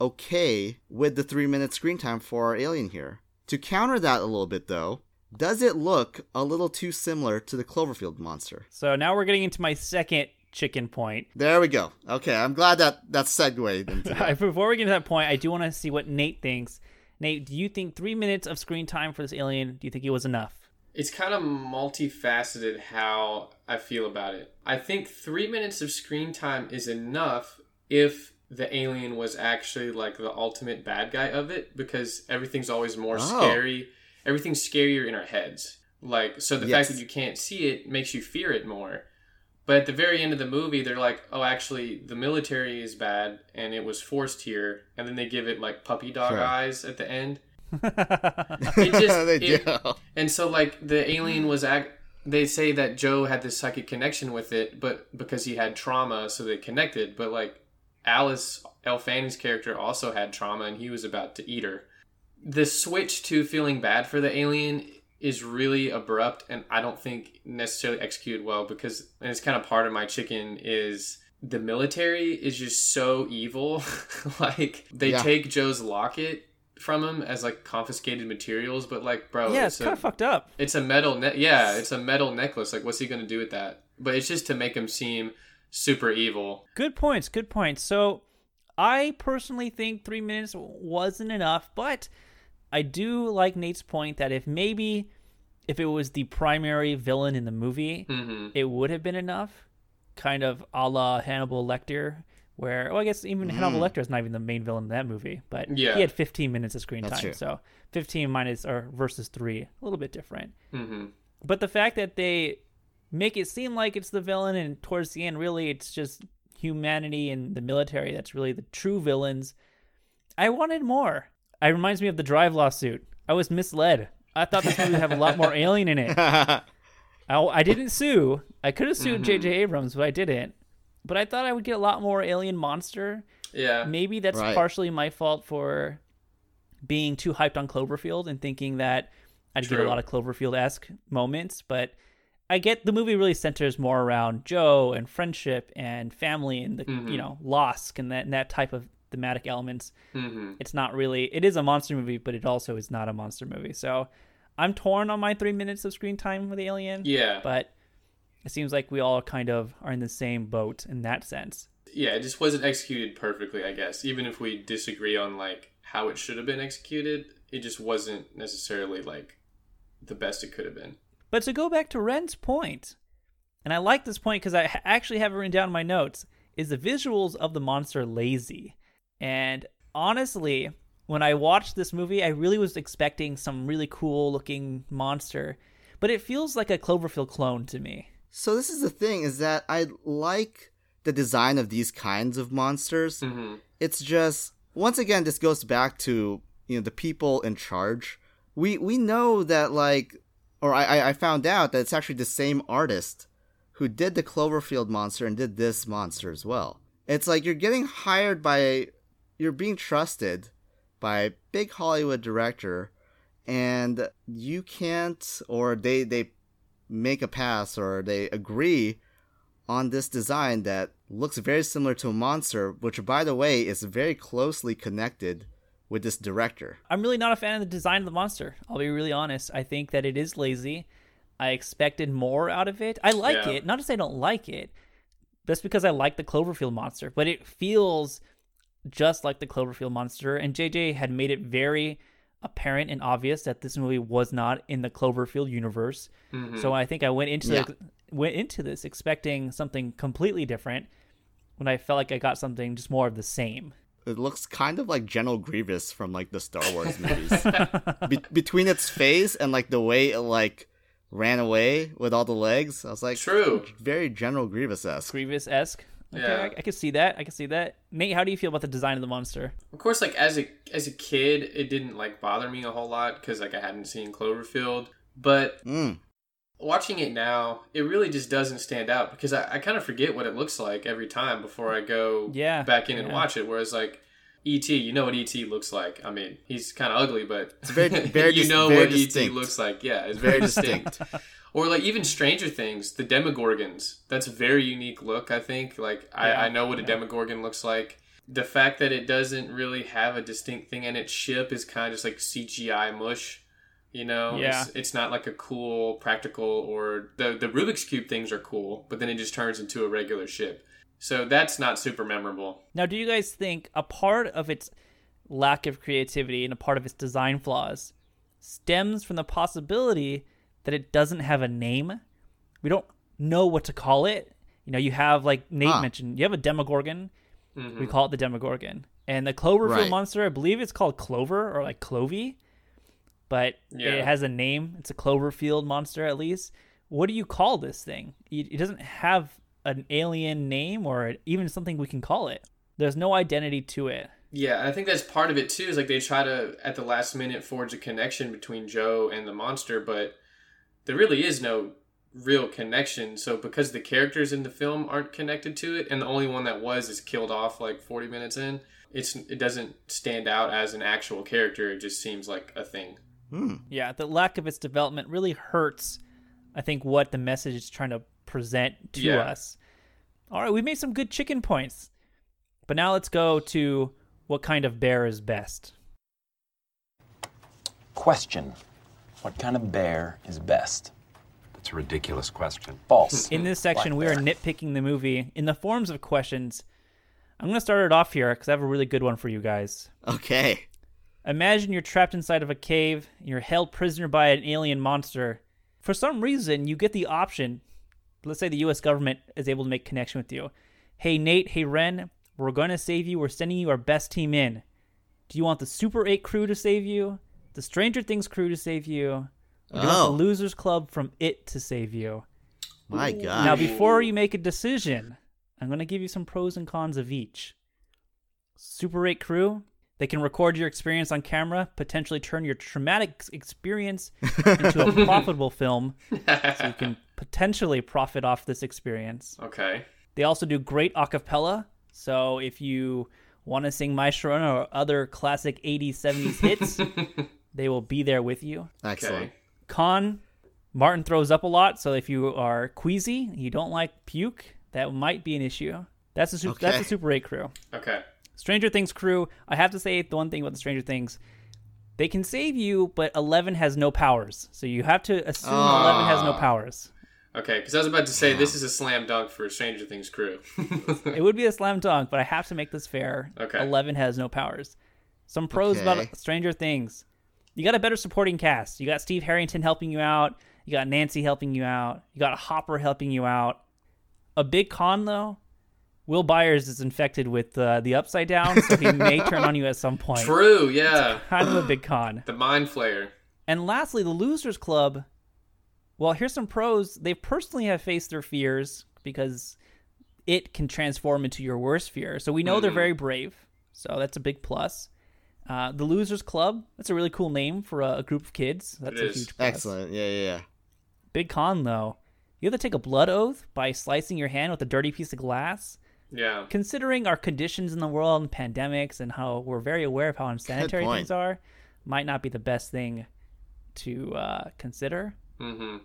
Speaker 5: okay with the three minute screen time for our alien here. To counter that a little bit, though, does it look a little too similar to the Cloverfield monster?
Speaker 4: So now we're getting into my second chicken point.
Speaker 5: There we go. Okay, I'm glad that that segued into that.
Speaker 4: Before we get to that point, I do want to see what Nate thinks. Nate, do you think three minutes of screen time for this alien, do you think it was enough?
Speaker 6: It's kind of multifaceted how I feel about it. I think three minutes of screen time is enough if the alien was actually like the ultimate bad guy of it because everything's always more
Speaker 5: Oh.
Speaker 6: scary. Everything's scarier in our heads. Like, so the
Speaker 5: Yes.
Speaker 6: fact that you can't see it makes you fear it more. But at the very end of the movie, they're like, oh, actually, the military is bad and it was forced here. And then they give it like puppy dog
Speaker 5: Sure.
Speaker 6: eyes at the end. It just,
Speaker 5: they
Speaker 6: it-
Speaker 5: do.
Speaker 6: and so like the alien was act they say that Joe had this psychic connection with it, but because he had trauma, so they connected. But like Alice Elle Fanning's character also had trauma and he was about to eat her. The switch to feeling bad for the alien is really abrupt and I don't think necessarily executed well because and it's kind of part of my chicken is the military is just so evil. like they
Speaker 5: Yeah.
Speaker 6: take Joe's locket from him as like confiscated materials, but like bro,
Speaker 4: yeah, it's
Speaker 6: a-
Speaker 4: kind of fucked up.
Speaker 6: it's a metal ne- yeah, it's a metal necklace. Like what's he going to do with that? But it's just to make him seem super evil.
Speaker 4: Good points. Good points. So, I personally think three minutes wasn't enough, but I do like Nate's point that if maybe if it was the primary villain in the movie,
Speaker 6: hmm
Speaker 4: it would have been enough, kind of a la Hannibal Lecter. Where, well, I guess even Hannibal Lecter is not even the main villain in that movie, but
Speaker 6: Yeah.
Speaker 4: he had 15 minutes of screen
Speaker 5: That's
Speaker 4: time,
Speaker 5: true.
Speaker 4: so 15 minus or versus three, a little bit different.
Speaker 6: hmm
Speaker 4: But the fact that they make it seem like it's the villain, and towards the end, really, it's just humanity and the military that's really the true villains. I wanted more. It reminds me of the Drive lawsuit. I was misled. I thought this movie would have a lot more alien in it. I, I didn't sue. I could have sued mm-hmm. J.J. Abrams, but I didn't. But I thought I would get a lot more alien monster.
Speaker 6: Yeah.
Speaker 4: Maybe that's
Speaker 5: Right.
Speaker 4: partially my fault for being too hyped on Cloverfield and thinking that I'd get a lot of Cloverfield esque moments, but I get the movie really centers more around Joe and friendship and family and the
Speaker 6: Mhm.
Speaker 4: you know loss and that and that type of thematic elements.
Speaker 6: hmm
Speaker 4: It's not really it is a monster movie, but it also is not a monster movie. So I'm torn on my three minutes of screen time with Alien.
Speaker 6: Yeah.
Speaker 4: But it seems like we all kind of are in the same boat in that sense.
Speaker 6: yeah, it just wasn't executed perfectly, I guess. Even if we disagree on like how it should have been executed, it just wasn't necessarily like the best it could have been.
Speaker 4: But to go back to Ren's point, and I like this point because I actually have it written down in my notes, is the visuals of the monster lazy. And honestly, when I watched this movie, I really was expecting some really cool looking monster, but it feels like a Cloverfield clone to me.
Speaker 5: So this is the thing is that I like the design of these kinds of monsters.
Speaker 6: hmm
Speaker 5: It's just once again this goes back to you know the people in charge. We we know that like or I I- found out that it's actually the same artist who did the Cloverfield monster and did this monster as well. It's like you're getting hired by you're being trusted by a big Hollywood director and you can't or they they make a pass or they agree on this design that looks very similar to a monster, which by the way is very closely connected with this director.
Speaker 4: I'm really not a fan of the design of the monster. I'll be really honest. I think that it is lazy. I expected more out of it. I like
Speaker 6: Yeah.
Speaker 4: it. Not to say I don't like it. That's because I like the Cloverfield monster, but it feels just like the Cloverfield monster. And JJ had made it very apparent and obvious that this movie was not in the Cloverfield universe. So mm-hmm. I think I went into
Speaker 5: Yeah.
Speaker 4: went into this expecting something completely different when I felt like I got something just more of the same.
Speaker 5: It looks kind of like General Grievous from like the Star Wars movies. Be- between its face and like the way it like ran away with all the legs, I was like,
Speaker 6: True.
Speaker 5: very General Grievous esque.
Speaker 4: Grievous esque. Okay,
Speaker 6: Yeah.
Speaker 4: I, I can see that. I can see that. Nate, how do you feel about the design of the monster?
Speaker 6: Of course, like as a as a kid, it didn't like bother me a whole lot because like I hadn't seen Cloverfield. But
Speaker 5: Mm.
Speaker 6: Watching it now, it really just doesn't stand out because I, I kind of forget what it looks like every time before I go
Speaker 4: Yeah,
Speaker 6: back in and watch it. Whereas like E.T., you know what E.T. looks like. I mean, he's kind of ugly, but it's
Speaker 5: very- very
Speaker 6: you know
Speaker 5: very
Speaker 6: what E.T. looks like. Yeah, it's very distinct. or like even Stranger Things, the Demogorgons. That's a very unique look. I think. Like I,
Speaker 4: Yeah,
Speaker 6: I know what a Demogorgon looks like. The fact that it doesn't really have a distinct thing and its ship is kind of just like CGI mush. You know,
Speaker 4: Yeah.
Speaker 6: it's, it's not like a cool practical or the the Rubik's cube things are cool, but then it just turns into a regular ship. So that's not super memorable.
Speaker 4: Now, do you guys think a part of its lack of creativity and a part of its design flaws stems from the possibility that it doesn't have a name? We don't know what to call it. You know, you have like Nate
Speaker 5: Huh.
Speaker 4: mentioned, you have a Demogorgon.
Speaker 6: Mm-hmm.
Speaker 4: We call it the Demogorgon, and the Cloverfield
Speaker 5: Right.
Speaker 4: monster, I believe it's called Clover or like Clovey, but
Speaker 6: Yeah.
Speaker 4: it has a name. It's a Cloverfield monster, at least. What do you call this thing? It doesn't have an alien name or even something we can call it. There's no identity to it.
Speaker 6: Yeah, I think that's part of it too. Is like they try to at the last minute forge a connection between Joe and the monster, but there really is no real connection. So because the characters in the film aren't connected to it, and the only one that was is killed off like forty minutes in, it's it doesn't stand out as an actual character. It just seems like a thing. Hmm.
Speaker 4: Yeah, the lack of its development really hurts. I think what the message is trying to present to
Speaker 6: Yeah.
Speaker 4: us. All right, we made some good chicken points, but now let's go to what kind of bear is best.
Speaker 10: Question What kind of bear is best?
Speaker 11: That's a ridiculous question.
Speaker 10: False.
Speaker 4: In this section,
Speaker 10: Black
Speaker 4: we are
Speaker 10: bear.
Speaker 4: nitpicking the movie in the forms of questions. I'm going to start it off here because I have a really good one for you guys.
Speaker 5: Okay.
Speaker 4: Imagine you're trapped inside of a cave, and you're held prisoner by an alien monster. For some reason, you get the option. Let's say the US government is able to make connection with you. Hey, Nate, hey, Ren, we're going to save you. We're sending you our best team in. Do you want the Super 8 crew to save you? The Stranger Things crew to save you? Or do you want
Speaker 5: Oh.
Speaker 4: the Losers Club from It to save you?
Speaker 5: My God.
Speaker 4: Now, before you make a decision, I'm going to give you some pros and cons of each. Super 8 crew, they can record your experience on camera, potentially turn your traumatic experience into a profitable film, so you can potentially profit off this experience.
Speaker 6: Okay.
Speaker 4: They also do great acapella, so if you want to sing My Sharona or other classic 80s, 70s hits, they will be there with you.
Speaker 5: Excellent.
Speaker 6: Okay.
Speaker 4: Con, Martin throws up a lot, so if you are queasy, you don't like puke, that might be an issue. That's a super, that's
Speaker 5: Okay.
Speaker 4: a Super 8 crew.
Speaker 6: Okay.
Speaker 4: Stranger Things crew, I have to say the one thing about the Stranger Things, they can save you, but 11 has no powers. So you have to assume ah. 11 has no powers.
Speaker 6: Okay, because I was about to say this is a slam dunk for Stranger Things crew.
Speaker 4: It would be a slam dunk, but I have to make this fair.
Speaker 6: Okay.
Speaker 4: 11 has no powers. Some pros
Speaker 5: Okay.
Speaker 4: about Stranger Things. You got a better supporting cast. You got Steve Harrington helping you out. You got Nancy helping you out. You got Hopper helping you out. A big con, though, Will Byers is infected with uh, the Upside Down, so he may turn on you at some point.
Speaker 6: True, yeah.
Speaker 4: Kind of a big con.
Speaker 6: The Mind Flayer.
Speaker 4: And lastly, the Losers Club. Well, here's some pros. They personally have faced their fears because it can transform into your worst fear. So we know they're
Speaker 6: Mhm.
Speaker 4: very brave. So that's a big plus. Uh, the Losers Club. That's a really cool name for a, a group of kids. That's
Speaker 6: It
Speaker 4: a
Speaker 6: is.
Speaker 4: huge plus.
Speaker 5: Excellent. Yeah, yeah, yeah.
Speaker 4: Big con though. You have to take a blood oath by slicing your hand with a dirty piece of glass.
Speaker 6: Yeah.
Speaker 4: Considering our conditions in the world and pandemics and how we're very aware of how unsanitary things are, might not be the best thing to uh, consider.
Speaker 6: Mm-hmm.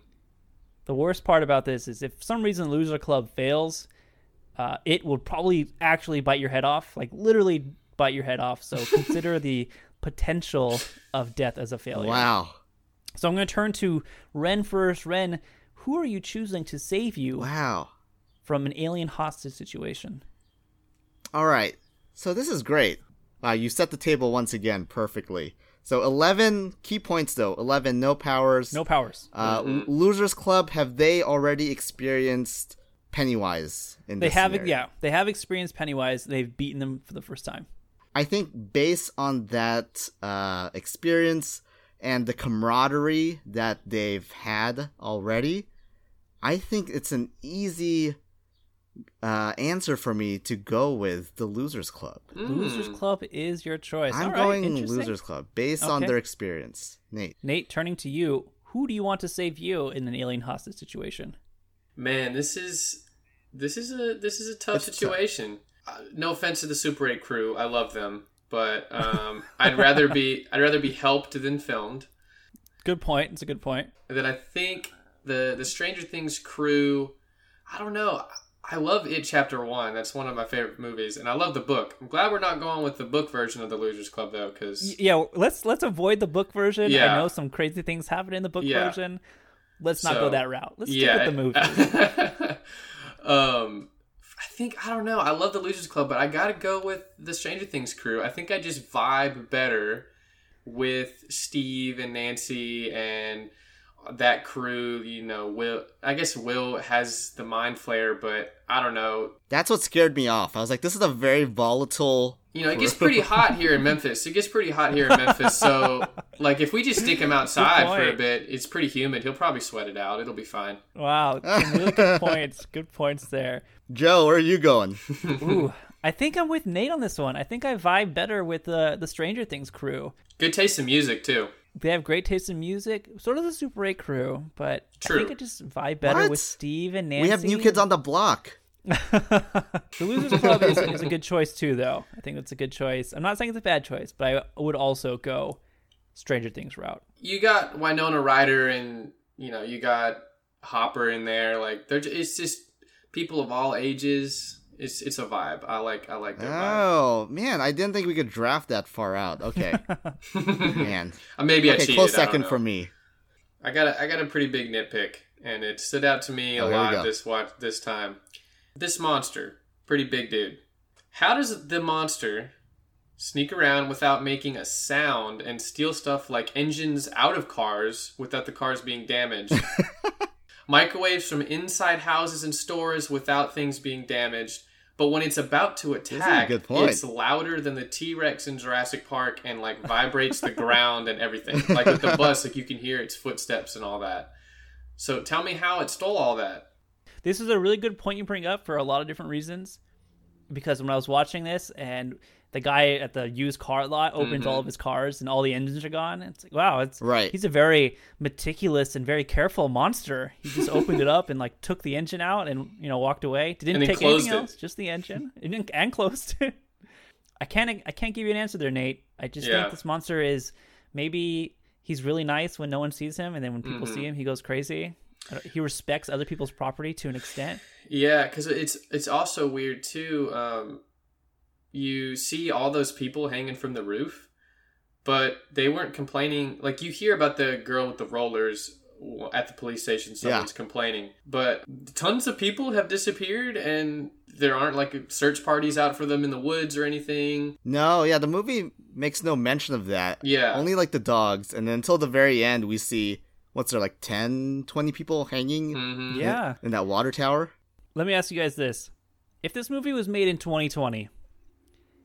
Speaker 4: The worst part about this is if for some reason Loser Club fails, uh, it will probably actually bite your head off, like literally bite your head off. So consider the potential of death as a failure.
Speaker 5: Wow.
Speaker 4: So I'm going to turn to Ren first. Ren, who are you choosing to save you
Speaker 5: Wow.
Speaker 4: From an alien hostage situation?
Speaker 5: All right. So this is great. Uh, you set the table once again perfectly. So 11 key points though. 11 no powers.
Speaker 4: No powers.
Speaker 5: Uh,
Speaker 6: Mm-hmm.
Speaker 5: Losers Club have they already experienced Pennywise in this?
Speaker 4: They have,
Speaker 5: scenario?
Speaker 4: yeah, they have experienced Pennywise. They've beaten them for the first time.
Speaker 5: I think based on that uh, experience and the camaraderie that they've had already, I think it's an easy uh, answer for me to go with the Losers Club.
Speaker 4: Losers Club is your choice.
Speaker 5: I'm
Speaker 4: All right,
Speaker 5: going
Speaker 4: interesting.
Speaker 5: Losers Club based on their experience. Nate.
Speaker 4: Nate, turning to you, who do you want to save you in an alien hostage situation?
Speaker 6: Man, this is this is a this is a tough
Speaker 5: It's tough.
Speaker 6: situation. Uh, no offense to the Super 8 crew, I love them, but um, I'd rather be I'd rather be helped than filmed.
Speaker 4: Good point. It's a good point.
Speaker 6: And then I think the the Stranger Things crew, I don't know. I love It Chapter One. That's one of my favorite movies, and I love the book. I'm glad we're not going with the book version of the Losers Club though, because
Speaker 4: Yeah, let's let's avoid the book version.
Speaker 6: Yeah.
Speaker 4: I know some crazy things happen in the book
Speaker 6: Yeah.
Speaker 4: version. Let's not
Speaker 6: So,
Speaker 4: go that route. Let's
Speaker 6: yeah.
Speaker 4: stick with the movie.
Speaker 6: um, I think I don't know. I love the Losers Club, but I gotta go with the Stranger Things crew. I think I just vibe better with Steve and Nancy and that crew. You know, Will. I guess Will has the Mind Flayer, but I don't know.
Speaker 5: That's what scared me off. I was like, this is a very volatile.
Speaker 6: You know, it gets pretty hot here in Memphis. It gets pretty hot here in Memphis. So, like, if we just stick him outside for a bit, it's pretty humid. He'll probably sweat it out. It'll be fine.
Speaker 4: wow, really good points. Good points there.
Speaker 5: Joe, where are you going?
Speaker 4: Ooh, I think I'm with Nate on this one. I think I vibe better with the the Stranger Things crew.
Speaker 6: Good taste in music too.
Speaker 4: They have great taste in music. Sort of the Super 8 crew, but I think I just vibe better
Speaker 5: What?
Speaker 4: with Steve and Nancy.
Speaker 5: We have new kids on the block.
Speaker 4: The Losers Club is, is a good choice too, though. I think it's a good choice. I'm not saying it's a bad choice, but I would also go Stranger Things route.
Speaker 6: you got Winona Ryder and you know you got Hopper in there. Like they're ju- it's just people of all ages. It's it's a vibe. I like I like vibe.
Speaker 5: Oh man, I didn't think we could draft that far out. Okay, man.
Speaker 6: Uh, maybe I cheated.
Speaker 5: close second for me.
Speaker 6: I got a, I got a pretty big nitpick, and it stood out to me a
Speaker 5: Oh, we
Speaker 6: lot this watch this time. This monster, pretty big dude. How does the monster sneak around without making a sound and steal stuff like engines out of cars without the cars being damaged? Microwaves from inside houses and stores without things being damaged. But when it's about to attack, it's louder than the T Rex in Jurassic Park and like vibrates the ground and everything. Like with the bus, like you can hear its footsteps and all that. So tell me how it stole all that.
Speaker 4: This is a really good point you bring up for a lot of different reasons. Because when I was watching this and the guy at the used car lot opens
Speaker 6: Mhm.
Speaker 4: all of his cars and all the engines are gone, it's like wow, it's
Speaker 5: Right.
Speaker 4: He's a very meticulous and very careful monster. He just opened it up and like took the engine out and you know walked away. Didn't take anything
Speaker 6: it.
Speaker 4: else, just the engine. Didn't, and closed it. I can't I can't give you an answer there, Nate. I just
Speaker 6: Yeah.
Speaker 4: think this monster is maybe he's really nice when no one sees him, and then when people
Speaker 6: Mhm.
Speaker 4: see him, he goes crazy. He respects other people's property to an extent.
Speaker 6: Yeah, because it's it's also weird too. Um, you see all those people hanging from the roof, but they weren't complaining. Like you hear about the girl with the rollers at the police station. Someone's complaining, but tons of people have disappeared, and there aren't like search parties out for them in the woods or anything.
Speaker 5: No, yeah, the movie makes no mention of that.
Speaker 6: Yeah.
Speaker 5: Only like the dogs. And then until the very end, we see, what's there, like 10, 20 people hanging
Speaker 6: Mhm.
Speaker 5: in-
Speaker 4: Yeah.
Speaker 5: in that water tower?
Speaker 4: Let me ask you guys this: If this movie was made in 2020,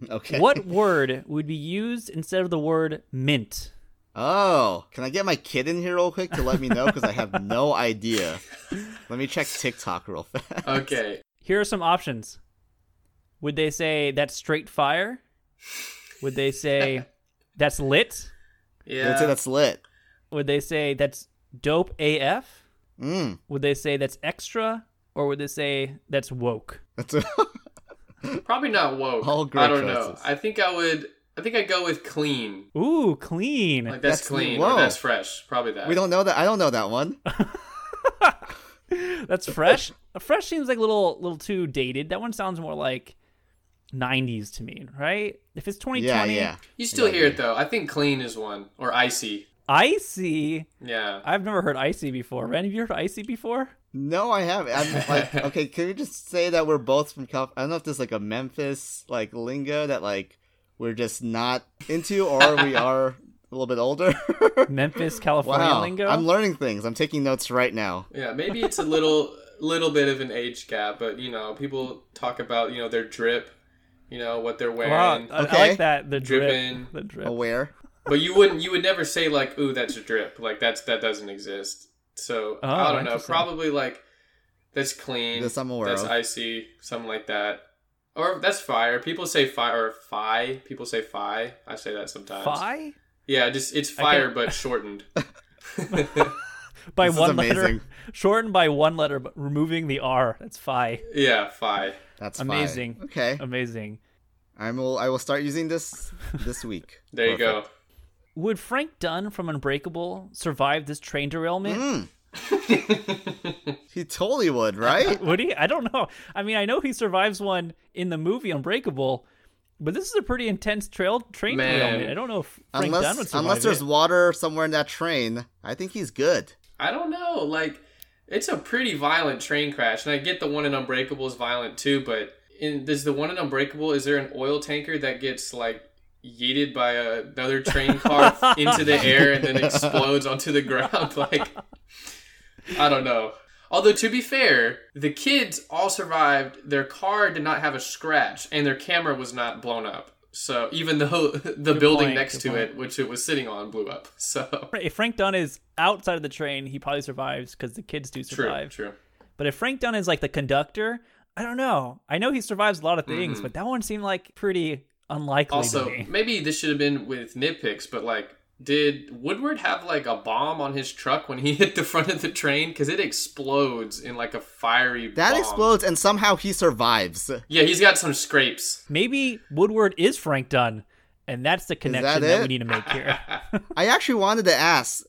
Speaker 5: Okay.
Speaker 4: what word would be used instead of the word mint?
Speaker 5: Oh, can I get my kid in here real quick to let me know? Because I have no idea. Let me check TikTok real fast.
Speaker 6: Okay.
Speaker 4: Here are some options. Would they say that's straight fire? Would they say that's lit?
Speaker 6: Yeah.
Speaker 5: I'd say that's lit.
Speaker 4: Would they say that's dope AF?
Speaker 5: Mm.
Speaker 4: Would they say that's extra? Or would they say that's woke?
Speaker 5: That's a-
Speaker 6: Probably not woke.
Speaker 5: All great
Speaker 6: I don't know. I think I would. I think I'd go with clean.
Speaker 4: Ooh, clean.
Speaker 6: Like that's,
Speaker 5: That's-
Speaker 6: clean.
Speaker 5: whoa.
Speaker 6: Or that's fresh. Probably that.
Speaker 5: we don't know that. I don't know that one.
Speaker 4: That's fresh. fresh seems like a little little too dated. That one sounds more like 90s to me, right? If it's 2020,
Speaker 5: Yeah, yeah.
Speaker 6: You still hear it though. I think clean is one or icy.
Speaker 4: icy.
Speaker 6: Yeah.
Speaker 4: I've never heard icy before. Ren, have you heard icy before?
Speaker 5: No, I haven't. I'm like, okay, can we just say that we're both from Cal? I don't know if there's like a Memphis like lingo that like we're just not into, or we are a little bit older.
Speaker 4: Memphis, California
Speaker 5: wow,
Speaker 4: lingo.
Speaker 5: I'm learning things. I'm taking notes right now.
Speaker 6: Yeah. Maybe it's a little little bit of an age gap, but you know, people talk about you know their drip, you know what they're
Speaker 4: Wow,
Speaker 6: wearing,
Speaker 4: I, I like that. The drip.
Speaker 6: dripping.
Speaker 4: The drip.
Speaker 5: Aware.
Speaker 6: But you wouldn't you would never say like, "Ooh, that's a drip." Like that's that doesn't exist. So
Speaker 4: Oh,
Speaker 6: I don't know. Probably like that's clean.
Speaker 5: This I'm aware
Speaker 6: That's
Speaker 5: of.
Speaker 6: icy. Something like that. Or that's fire. People say fire or fi. People say fi. I say that sometimes.
Speaker 4: Fi?
Speaker 6: Yeah, just it's fire but shortened.
Speaker 4: By
Speaker 5: This
Speaker 4: one letter. Shortened by one letter, but removing the R. That's fi.
Speaker 6: yeah, fi.
Speaker 5: That's fine.
Speaker 4: Amazing.
Speaker 5: Okay,
Speaker 4: Amazing.
Speaker 5: I will. I will start using this this week.
Speaker 6: There you go.
Speaker 5: Perfect.
Speaker 4: Would Frank Dunn from Unbreakable survive this train derailment?
Speaker 5: Mm. He totally would, right?
Speaker 4: Would he? I don't know. I mean, I know he survives one in the movie Unbreakable, but this is a pretty intense trail train
Speaker 6: Man.
Speaker 4: derailment. I don't know if Frank Dunn would survive
Speaker 5: unless there's
Speaker 4: it.
Speaker 5: water somewhere in that train, I think he's good.
Speaker 6: I don't know. Like, it's a pretty violent train crash, and I get the one in Unbreakable is violent too. But in does the one in Unbreakable is there an oil tanker that gets like yeeted by a, another train car into the air and then explodes onto the ground? Like, I don't know. Although to be fair, the kids all survived. Their car did not have a scratch, and their camera was not blown up. So even though the building
Speaker 4: point,
Speaker 6: next
Speaker 4: good
Speaker 6: to
Speaker 4: point.
Speaker 6: it, which it was sitting on, blew up. So
Speaker 4: If Frank Dunn is outside of the train, he probably survives because the kids do survive.
Speaker 6: true.
Speaker 4: But if Frank Dunn is like the conductor, I don't know. I know he survives a lot of things,
Speaker 6: Mhm.
Speaker 4: but that one seemed like pretty unlikely
Speaker 6: Also,
Speaker 4: to me.
Speaker 6: maybe this should have been with nitpicks, but like, did Woodward have like a bomb on his truck when he hit the front of the train? Because it explodes in like a fiery.
Speaker 5: That
Speaker 6: bomb.
Speaker 5: explodes, and somehow he survives.
Speaker 6: Yeah, he's got some scrapes.
Speaker 4: Maybe Woodward is Frank Dunn, and that's the connection that,
Speaker 5: it?
Speaker 4: we need to make here.
Speaker 5: I actually wanted to ask,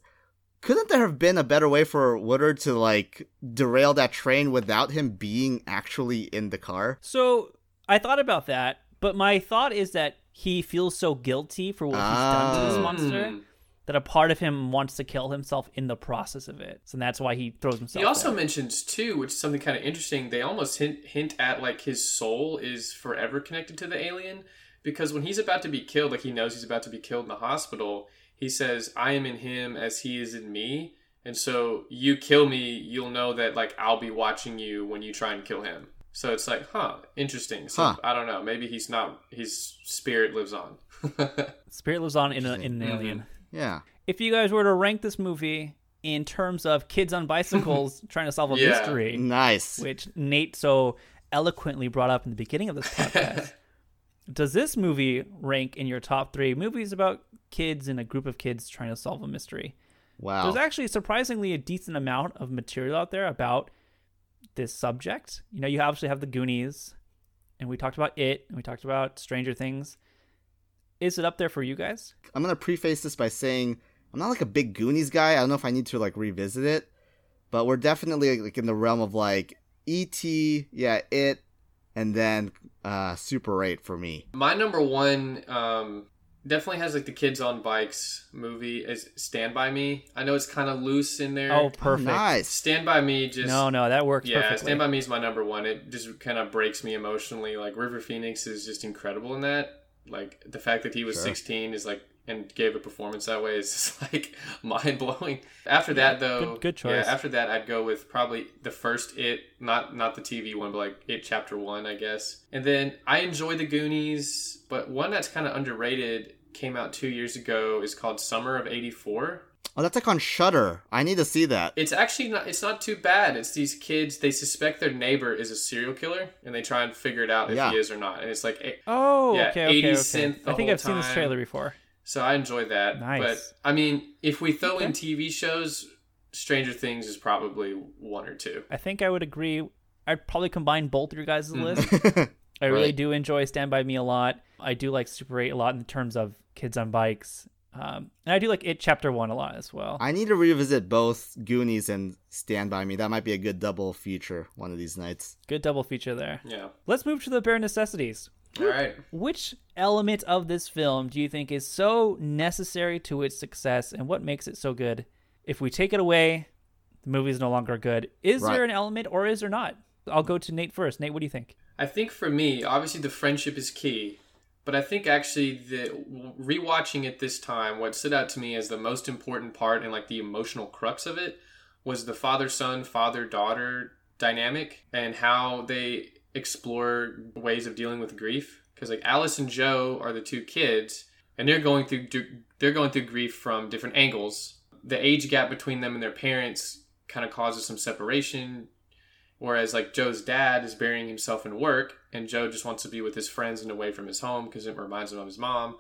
Speaker 5: couldn't there have been a better way for Woodward to like derail that train without him being actually in the car?
Speaker 4: so I thought about that, but my thought is that he feels so guilty for what he's done to this
Speaker 5: Ah.
Speaker 4: monster
Speaker 6: Mm.
Speaker 4: that a part of him wants to kill himself in the process of it. So that's why he throws himself.
Speaker 6: He also
Speaker 4: there.
Speaker 6: mentions too, which is something kind of interesting. They almost hint hint at like his soul is forever connected to the alien because when he's about to be killed, like he knows he's about to be killed in the hospital, he says, "I am in him as he is in me." And so you kill me, you'll know that like I'll be watching you when you try and kill him. So it's like, huh, interesting. So
Speaker 5: Huh.
Speaker 6: I don't know. Maybe he's not. His spirit lives on.
Speaker 4: Spirit lives on in, a, in an alien. Mm-hmm.
Speaker 5: Yeah.
Speaker 4: If you guys were to rank this movie in terms of kids on bicycles trying to solve a
Speaker 6: Yeah.
Speaker 4: mystery,
Speaker 5: Nice.
Speaker 4: which Nate so eloquently brought up in the beginning of this podcast, does this movie rank in your top three movies about kids and a group of kids trying to solve a mystery?
Speaker 5: Wow.
Speaker 4: There's actually surprisingly a decent amount of material out there about this subject. You know, you obviously have the Goonies, and we talked about it, and we talked about Stranger Things. Is it up there for you guys?
Speaker 5: I'm gonna preface this by saying I'm not like a big Goonies guy. I don't know if I need to like revisit it, but we're definitely like in the realm of like E.T. Yeah, it, and then uh Super 8 for me.
Speaker 6: My number one um, definitely has like the kids on bikes movie is Stand by Me. I know it's kind of loose in there.
Speaker 4: Oh, perfect.
Speaker 5: nice.
Speaker 6: Stand by Me just
Speaker 4: No, no, that works
Speaker 6: yeah.
Speaker 4: perfectly.
Speaker 6: Stand by Me is my number one. It just kind of breaks me emotionally. Like River Phoenix is just incredible in that. Like the fact that he was
Speaker 5: Sure.
Speaker 6: 16 is like and gave a performance that way is just like mind blowing. After that though,
Speaker 4: good- good choice.
Speaker 6: Yeah, after that I'd go with probably the first It, not not the TV one, but like It Chapter One, I guess. And then I enjoy the Goonies, but one that's kind of underrated came out two years ago is called Summer of '84.
Speaker 5: Oh, that's like on Shutter. I need to see that.
Speaker 6: It's actually not. It's not too bad. It's these kids. They suspect their neighbor is a serial killer, and they try and figure it out if
Speaker 5: Yeah.
Speaker 6: he is or not. And it's like,
Speaker 4: Oh,
Speaker 6: Yeah,
Speaker 4: okay, okay,
Speaker 6: 80s
Speaker 4: okay.
Speaker 6: synth the
Speaker 4: I think
Speaker 6: whole
Speaker 4: I've seen this trailer before.
Speaker 6: So I enjoy that.
Speaker 4: Nice.
Speaker 6: But I mean, if we throw in TV shows, Stranger Things is probably one or two.
Speaker 4: I think I would agree. I'd probably combine both of your guys' list. I really
Speaker 5: Right.
Speaker 4: do enjoy Stand By Me a lot. I do like Super 8 a lot in terms of kids on bikes. Um, and I do like It Chapter 1 a lot as well.
Speaker 5: I need to revisit both Goonies and Stand By Me. That might be a good double feature one of these nights.
Speaker 4: Good double feature there.
Speaker 6: Yeah.
Speaker 4: Let's move to the bare necessities.
Speaker 6: All right.
Speaker 4: Which element of this film do you think is so necessary to its success and what makes it so good? If we take it away, the movie is no longer good. Is
Speaker 5: Right.
Speaker 4: there an element or is there not? I'll go to Nate first. Nate, what do you think?
Speaker 6: I think for me, obviously the friendship is key, but I think actually the rewatching it this time, what stood out to me as the most important part and like the emotional crux of it was the father son, father daughter dynamic and how they explore ways of dealing with grief. Because like Alice and Joe are the two kids, and they're going through they're going through grief from different angles. The age gap between them and their parents kind of causes some separation Whereas like Joe's dad is burying himself in work, and Joe just wants to be with his friends and away from his home because it reminds him of his mom.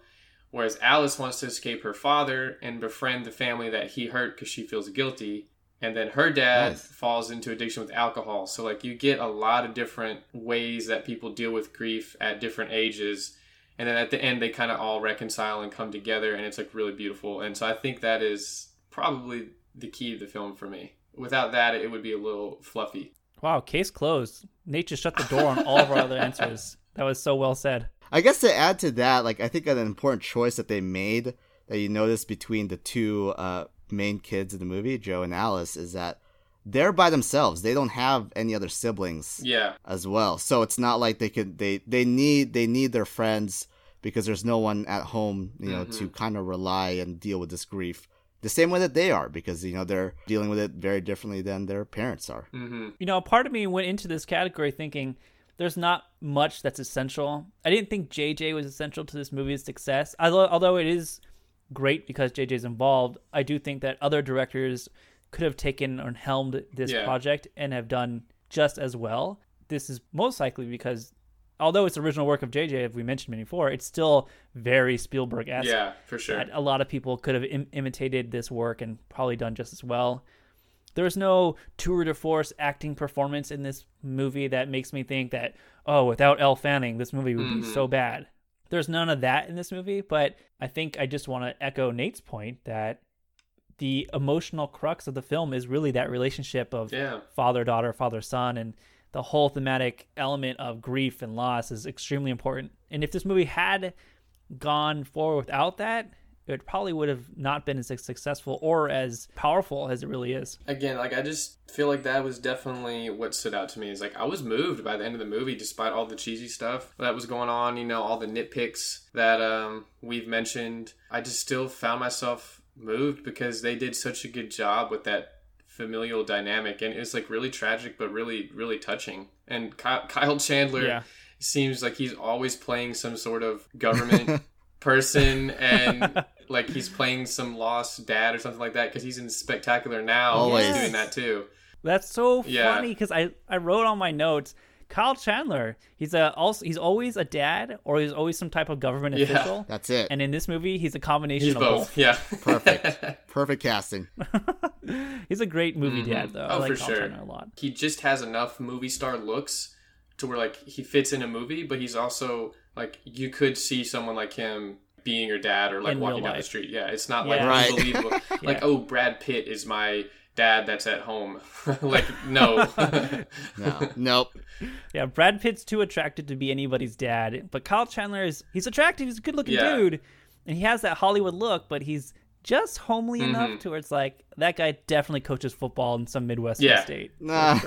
Speaker 6: Whereas Alice wants to escape her father and befriend the family that he hurt because she feels guilty. And then her dad
Speaker 5: Nice.
Speaker 6: falls into addiction with alcohol. So like you get a lot of different ways that people deal with grief at different ages. And then at the end they kind of all reconcile and come together and it's like really beautiful. And so I think that is probably the key of the film for me. Without that it would be a little fluffy.
Speaker 4: Wow, case closed. Nate just shut the door on all of our other answers. That was so well said.
Speaker 5: I guess to add to that, like I think an important choice that they made that you notice between the two uh, main kids in the movie, Joe and Alice, is that they're by themselves. They don't have any other siblings
Speaker 6: Yeah.
Speaker 5: as well. So it's not like they could they they need they need their friends because there's no one at home, you know, to kind of rely and deal with this grief. The same way that they are because you know they're dealing with it very differently than their parents are.
Speaker 6: Mm-hmm.
Speaker 4: You know, a part of me went into this category thinking there's not much that's essential. I didn't think JJ was essential to this movie's success. Although, although it is great because JJ's involved, I do think that other directors could have taken and helmed this
Speaker 6: Yeah.
Speaker 4: project and have done just as well. This is most likely because although it's original work of JJ, as we mentioned before, it's still very Spielberg esque.
Speaker 6: Yeah, for sure.
Speaker 4: that a lot of people could have Im- imitated this work and probably done just as well. There's no tour de force acting performance in this movie that makes me think that oh, without Elle Fanning, this movie would be mm-hmm. so bad. There's none of that in this movie, but I think I just want to echo Nate's point that the emotional crux of the film is really that relationship of
Speaker 6: Yeah.
Speaker 4: father daughter, father son, and the whole thematic element of grief and loss is extremely important. And if this movie had gone forward without that, it probably would have not been as successful or as powerful as it really is.
Speaker 6: Again, like I just feel like that was definitely what stood out to me. Is like I was moved by the end of the movie, despite all the cheesy stuff that was going on. You know, all the nitpicks that um, we've mentioned. I just still found myself moved because they did such a good job with that familial dynamic, and it's like really tragic, but really, really touching. And Kyle, Kyle Chandler
Speaker 4: Yeah.
Speaker 6: seems like he's always playing some sort of government person and like he's playing some lost dad or something like that because he's in spectacular now
Speaker 5: Always.
Speaker 6: he's doing that too
Speaker 4: That's so
Speaker 6: Yeah.
Speaker 4: funny because I, I wrote on my notes Kyle Chandler. He's a also he's always a dad or he's always some type of government
Speaker 6: Yeah.
Speaker 4: official.
Speaker 5: That's it.
Speaker 4: And in this movie, he's a combination
Speaker 6: he's
Speaker 4: of
Speaker 6: both
Speaker 4: both.
Speaker 6: yeah
Speaker 5: Perfect. Perfect casting.
Speaker 4: He's a great movie mm-hmm. dad, though. I
Speaker 6: oh
Speaker 4: like
Speaker 6: for
Speaker 4: Kyle
Speaker 6: sure
Speaker 4: Chandler a lot.
Speaker 6: he just has enough movie star looks to where like he fits in a movie but he's also like you could see someone like him being your dad or like
Speaker 4: In
Speaker 6: walking
Speaker 4: real
Speaker 6: down the street. Yeah, it's not like
Speaker 4: Yeah.
Speaker 5: Right.
Speaker 6: unbelievable. Like,
Speaker 4: Yeah.
Speaker 6: oh, Brad Pitt is my dad that's at home. like, no.
Speaker 5: No, nope.
Speaker 4: Yeah, Brad Pitt's too attractive to be anybody's dad, but Kyle Chandler is he's attractive, he's a good looking
Speaker 6: Yeah.
Speaker 4: dude, and he has that Hollywood look, but he's just homely
Speaker 6: Mm-hmm.
Speaker 4: enough to where it's like that guy definitely coaches football in some Midwestern
Speaker 6: Yeah.
Speaker 4: state.
Speaker 5: Nah.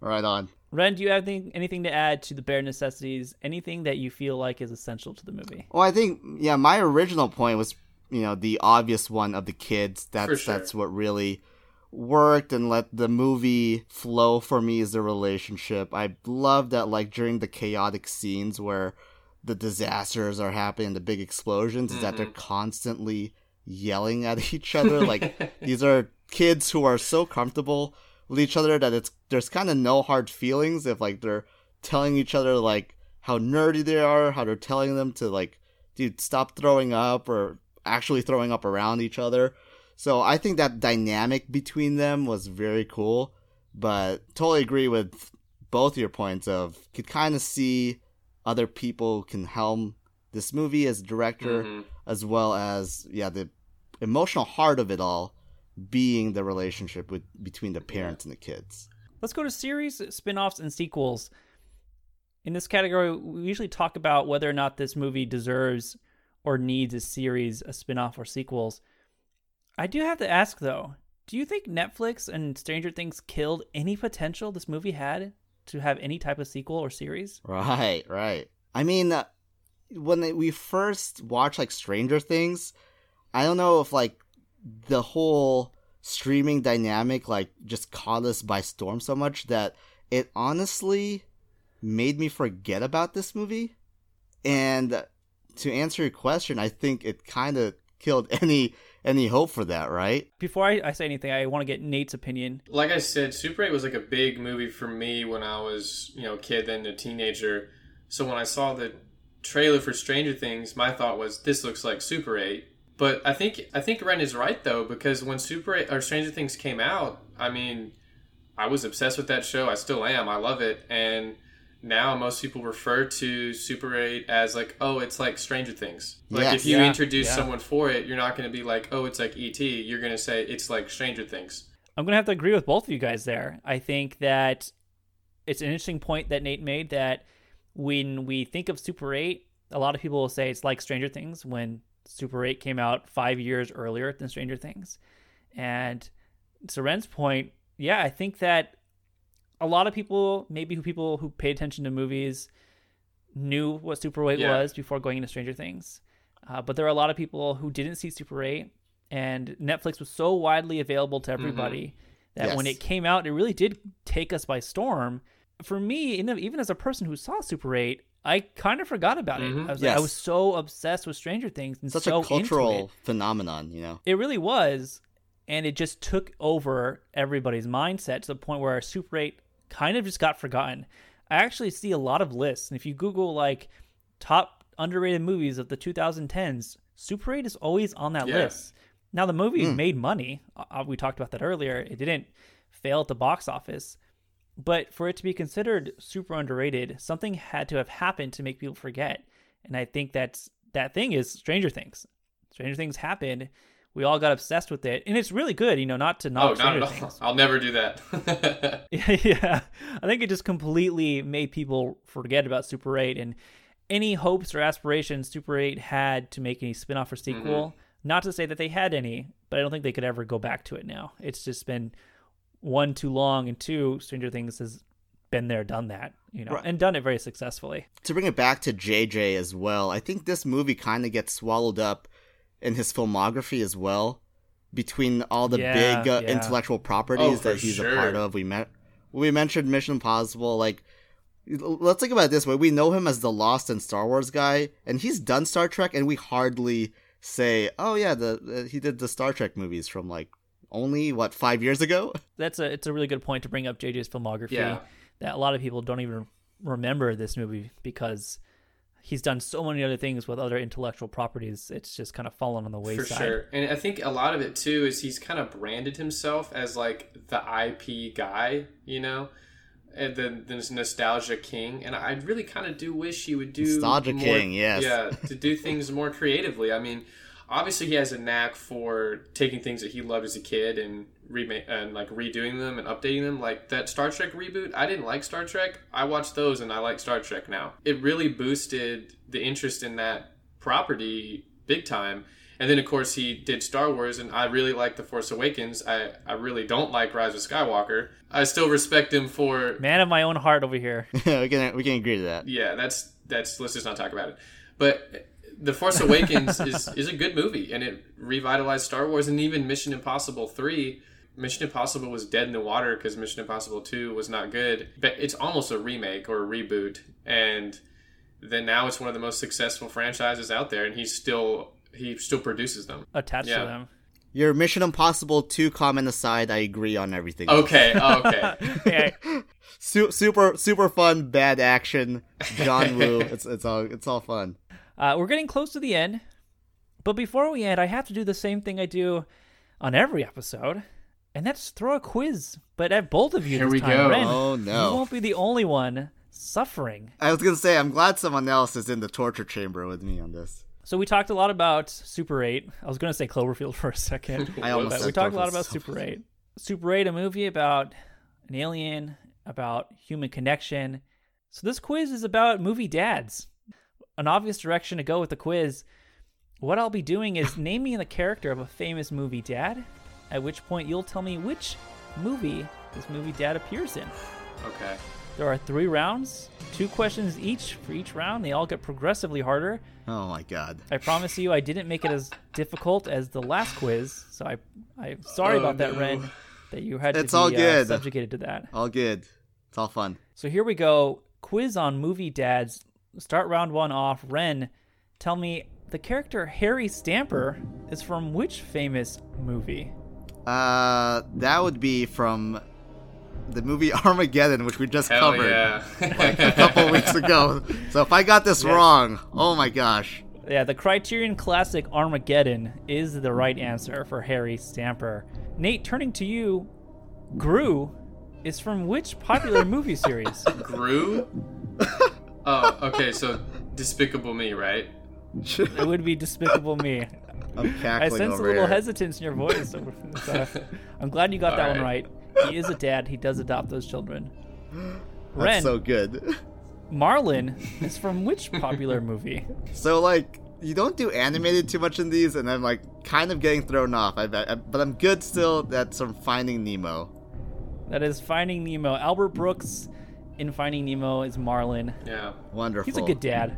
Speaker 5: right on.
Speaker 4: Ren, do you have anything, anything to add to the bare necessities? Anything that you feel like is essential to the movie?
Speaker 5: Well, I think yeah, my original point was you know the obvious one of the kids. That's
Speaker 6: sure.
Speaker 5: that's what really worked and let the movie flow for me is the relationship. I love that like during the chaotic scenes where the disasters are happening, the big explosions, is that they're mm-hmm. constantly yelling at each other. Like these are kids who are so comfortable with each other that it's there's kind of no hard feelings if like they're telling each other like how nerdy they are, how they're telling them to like dude stop throwing up or actually throwing up around each other. So I think that dynamic between them was very cool, but totally agree with both your points of could kind of see other people can helm this movie as director
Speaker 6: Mhm.
Speaker 5: as well as yeah the emotional heart of it all being the relationship with between the parents and the kids.
Speaker 4: Let's go to series, spin-offs, and sequels. In this category, we usually talk about whether or not this movie deserves or needs a series, a spin-off, or sequels. I do have to ask though, do you think Netflix and Stranger Things killed any potential this movie had to have any type of sequel or series?
Speaker 5: Right, right. I mean, uh, when we first watched like Stranger Things, I don't know if like the whole streaming dynamic like just caught us by storm so much that it honestly made me forget about this movie. And to answer your question, I think it kind of killed any any hope for that, right?
Speaker 4: Before I, I say anything, I want to get Nate's opinion.
Speaker 6: like I said, Super 8 was like a big movie for me when I was, you know, a kid, then a teenager. So when I saw the trailer for Stranger Things, my thought was, this looks like Super 8. But I think I think Ren is right though, because when Super 8 or Stranger Things came out, I mean, I was obsessed with that show. I still am. I love it. And now most people refer to Super 8 as like, oh, it's like Stranger Things. Like
Speaker 5: Yes.
Speaker 6: if you
Speaker 4: Yeah,
Speaker 6: introduce
Speaker 4: yeah.
Speaker 6: someone for it, you're not going to be like, oh, it's like ET. You're going to say it's like Stranger Things.
Speaker 4: I'm going to have to agree with both of you guys there. I think that it's an interesting point that Nate made that when we think of Super 8, a lot of people will say it's like Stranger Things when Super 8 came out five years earlier than Stranger Things. And to Ren's point, yeah, I think that a lot of people, maybe who people who pay attention to movies, knew what Super 8
Speaker 6: Yeah.
Speaker 4: was before going into Stranger Things. Uh, but there are a lot of people who didn't see Super 8, and Netflix was so widely available to everybody that when it came out, it really did take us by storm. For me, even as a person who saw Super 8, I kind of forgot about it. I was, like, I was so obsessed with Stranger Things and
Speaker 5: Such
Speaker 4: so
Speaker 5: a cultural phenomenon, you know.
Speaker 4: It really was, and it just took over everybody's mindset to the point where Super 8 kind of just got forgotten. I actually see a lot of lists, and if you Google like top underrated movies of the 2010s, Super 8 is always on that
Speaker 6: Yeah.
Speaker 4: list. Now the movie
Speaker 5: Hmm.
Speaker 4: made money. Uh, we talked about that earlier. It didn't fail at the box office. But for it to be considered super underrated, something had to have happened to make people forget. And I think that's that thing is Stranger Things. Stranger Things happened. We all got obsessed with it, and it's really good. You know, not to
Speaker 6: Oh,
Speaker 4: knock
Speaker 6: not at all.
Speaker 4: Things.
Speaker 6: I'll never do that.
Speaker 4: yeah, I think it just completely made people forget about Super 8 and any hopes or aspirations Super 8 had to make any spin-off or mm-hmm. sequel. Not to say that they had any, but I don't think they could ever go back to it now. It's just been one too long, and two, Stranger Things has been there, done that, you know,
Speaker 5: Right.
Speaker 4: and done it very successfully.
Speaker 5: to bring it back to JJ as well, I think this movie kind of gets swallowed up in his filmography as well. Between all the
Speaker 4: Yeah,
Speaker 5: big uh,
Speaker 4: yeah.
Speaker 5: intellectual properties
Speaker 6: Oh,
Speaker 5: that he's
Speaker 6: sure.
Speaker 5: a part of, we met. We mentioned Mission Impossible. Like, let's think about it this way: we know him as the Lost and Star Wars guy, and he's done Star Trek, and we hardly say, "Oh yeah, the uh, he did the Star Trek movies from like only what five years ago."
Speaker 4: That's a it's a really good point to bring up JJ's filmography.
Speaker 6: Yeah.
Speaker 4: That a lot of people don't even remember this movie because he's done so many other things with other intellectual properties. It's just kind of fallen on the wayside.
Speaker 6: For sure. And I think a lot of it too is he's kind of branded himself as like the IP guy, you know? and the this nostalgia king, and I really kind of do wish he would do
Speaker 5: Nostalgia
Speaker 6: more-
Speaker 5: king, yes.
Speaker 6: yeah, to do things more creatively. I mean, obviously he has a knack for taking things that he loved as a kid and remake and like redoing them and updating them. Like that Star Trek reboot, I didn't like Star Trek. I watched those and I like Star Trek now. It really boosted the interest in that property big time. And then of course he did Star Wars and I really like The Force Awakens. I, I really don't like Rise of Skywalker. I still respect him for
Speaker 4: Man of my own heart over here.
Speaker 5: we can we can agree to that.
Speaker 6: yeah, that's that's let's just not talk about it. But The Force Awakens is is a good movie and it revitalized Star Wars and even Mission Impossible 3 Mission Impossible was dead in the water because Mission Impossible 2 was not good. But it's almost a remake or a reboot and then now it's one of the most successful franchises out there and he's still he still produces them.
Speaker 4: Attached
Speaker 6: Yeah.
Speaker 4: to them.
Speaker 5: Your Mission Impossible 2 comment aside, I agree on everything.
Speaker 6: Okay, okay.
Speaker 4: Yeah,
Speaker 5: Su- super super fun, bad action, John Woo. it's it's all it's all fun.
Speaker 4: Uh, we're getting close to the end, but before we end, I have to do the same thing I do on every episode, and that's throw a quiz. But at both of you
Speaker 6: Here
Speaker 4: this
Speaker 6: we
Speaker 4: time,
Speaker 6: go.
Speaker 4: Ren,
Speaker 5: Oh, no.
Speaker 4: you won't be the only one suffering.
Speaker 5: I was gonna say I'm glad someone else is in the torture chamber with me on this.
Speaker 4: So we talked a lot about Super 8. I was going to say Cloverfield for a second.
Speaker 5: I almost said
Speaker 4: we talked a lot
Speaker 5: Cloverfield.
Speaker 4: about Super 8. Super 8, a movie about an alien, about human connection. So this quiz is about movie dads. An obvious direction to go with the quiz. What I'll be doing is naming the character of a famous movie dad, at which point you'll tell me which movie this movie dad appears in.
Speaker 6: Okay.
Speaker 4: There are three rounds, two questions each for each round. They all get progressively harder.
Speaker 5: Oh my god.
Speaker 4: I promise you, I didn't make it as difficult as the last quiz, so I, I'm sorry
Speaker 6: Oh,
Speaker 4: about that,
Speaker 6: no.
Speaker 4: Ren, that you had to
Speaker 5: It's
Speaker 4: be
Speaker 5: all
Speaker 4: uh, subjugated to that.
Speaker 5: It's all good. It's all fun.
Speaker 4: So here we go. Quiz on movie dads. Start round one off. Ren, tell me the character Harry Stamper is from which famous movie?
Speaker 5: Uh, that would be from the movie Armageddon, which we just
Speaker 6: Hell
Speaker 5: covered
Speaker 6: yeah.
Speaker 5: a couple weeks ago. So if I got this
Speaker 4: Yes.
Speaker 5: wrong, oh my gosh.
Speaker 4: Yeah, the Criterion Classic Armageddon is the right answer for Harry Stamper. Nate, turning to you, Gru is from which popular movie series?
Speaker 6: Gru? Oh, okay, so Despicable Me, right?
Speaker 4: It would be Despicable Me.
Speaker 5: I'm
Speaker 4: I
Speaker 5: cackling
Speaker 4: sense a little
Speaker 5: here.
Speaker 4: hesitance in your voice. so I'm glad you got that one right. He is a dad. He does adopt those children. Ren,
Speaker 5: That's so good.
Speaker 4: Marlin is from which popular movie?
Speaker 5: So like, you don't do animated too much in these, and I'm like kind of getting thrown off. I bet, I- but I'm good still. That's from Finding Nemo.
Speaker 4: That is Finding Nemo. Albert Brooks in Finding Nemo is Marlin.
Speaker 6: Yeah.
Speaker 5: Wonderful.
Speaker 4: He's a good dad.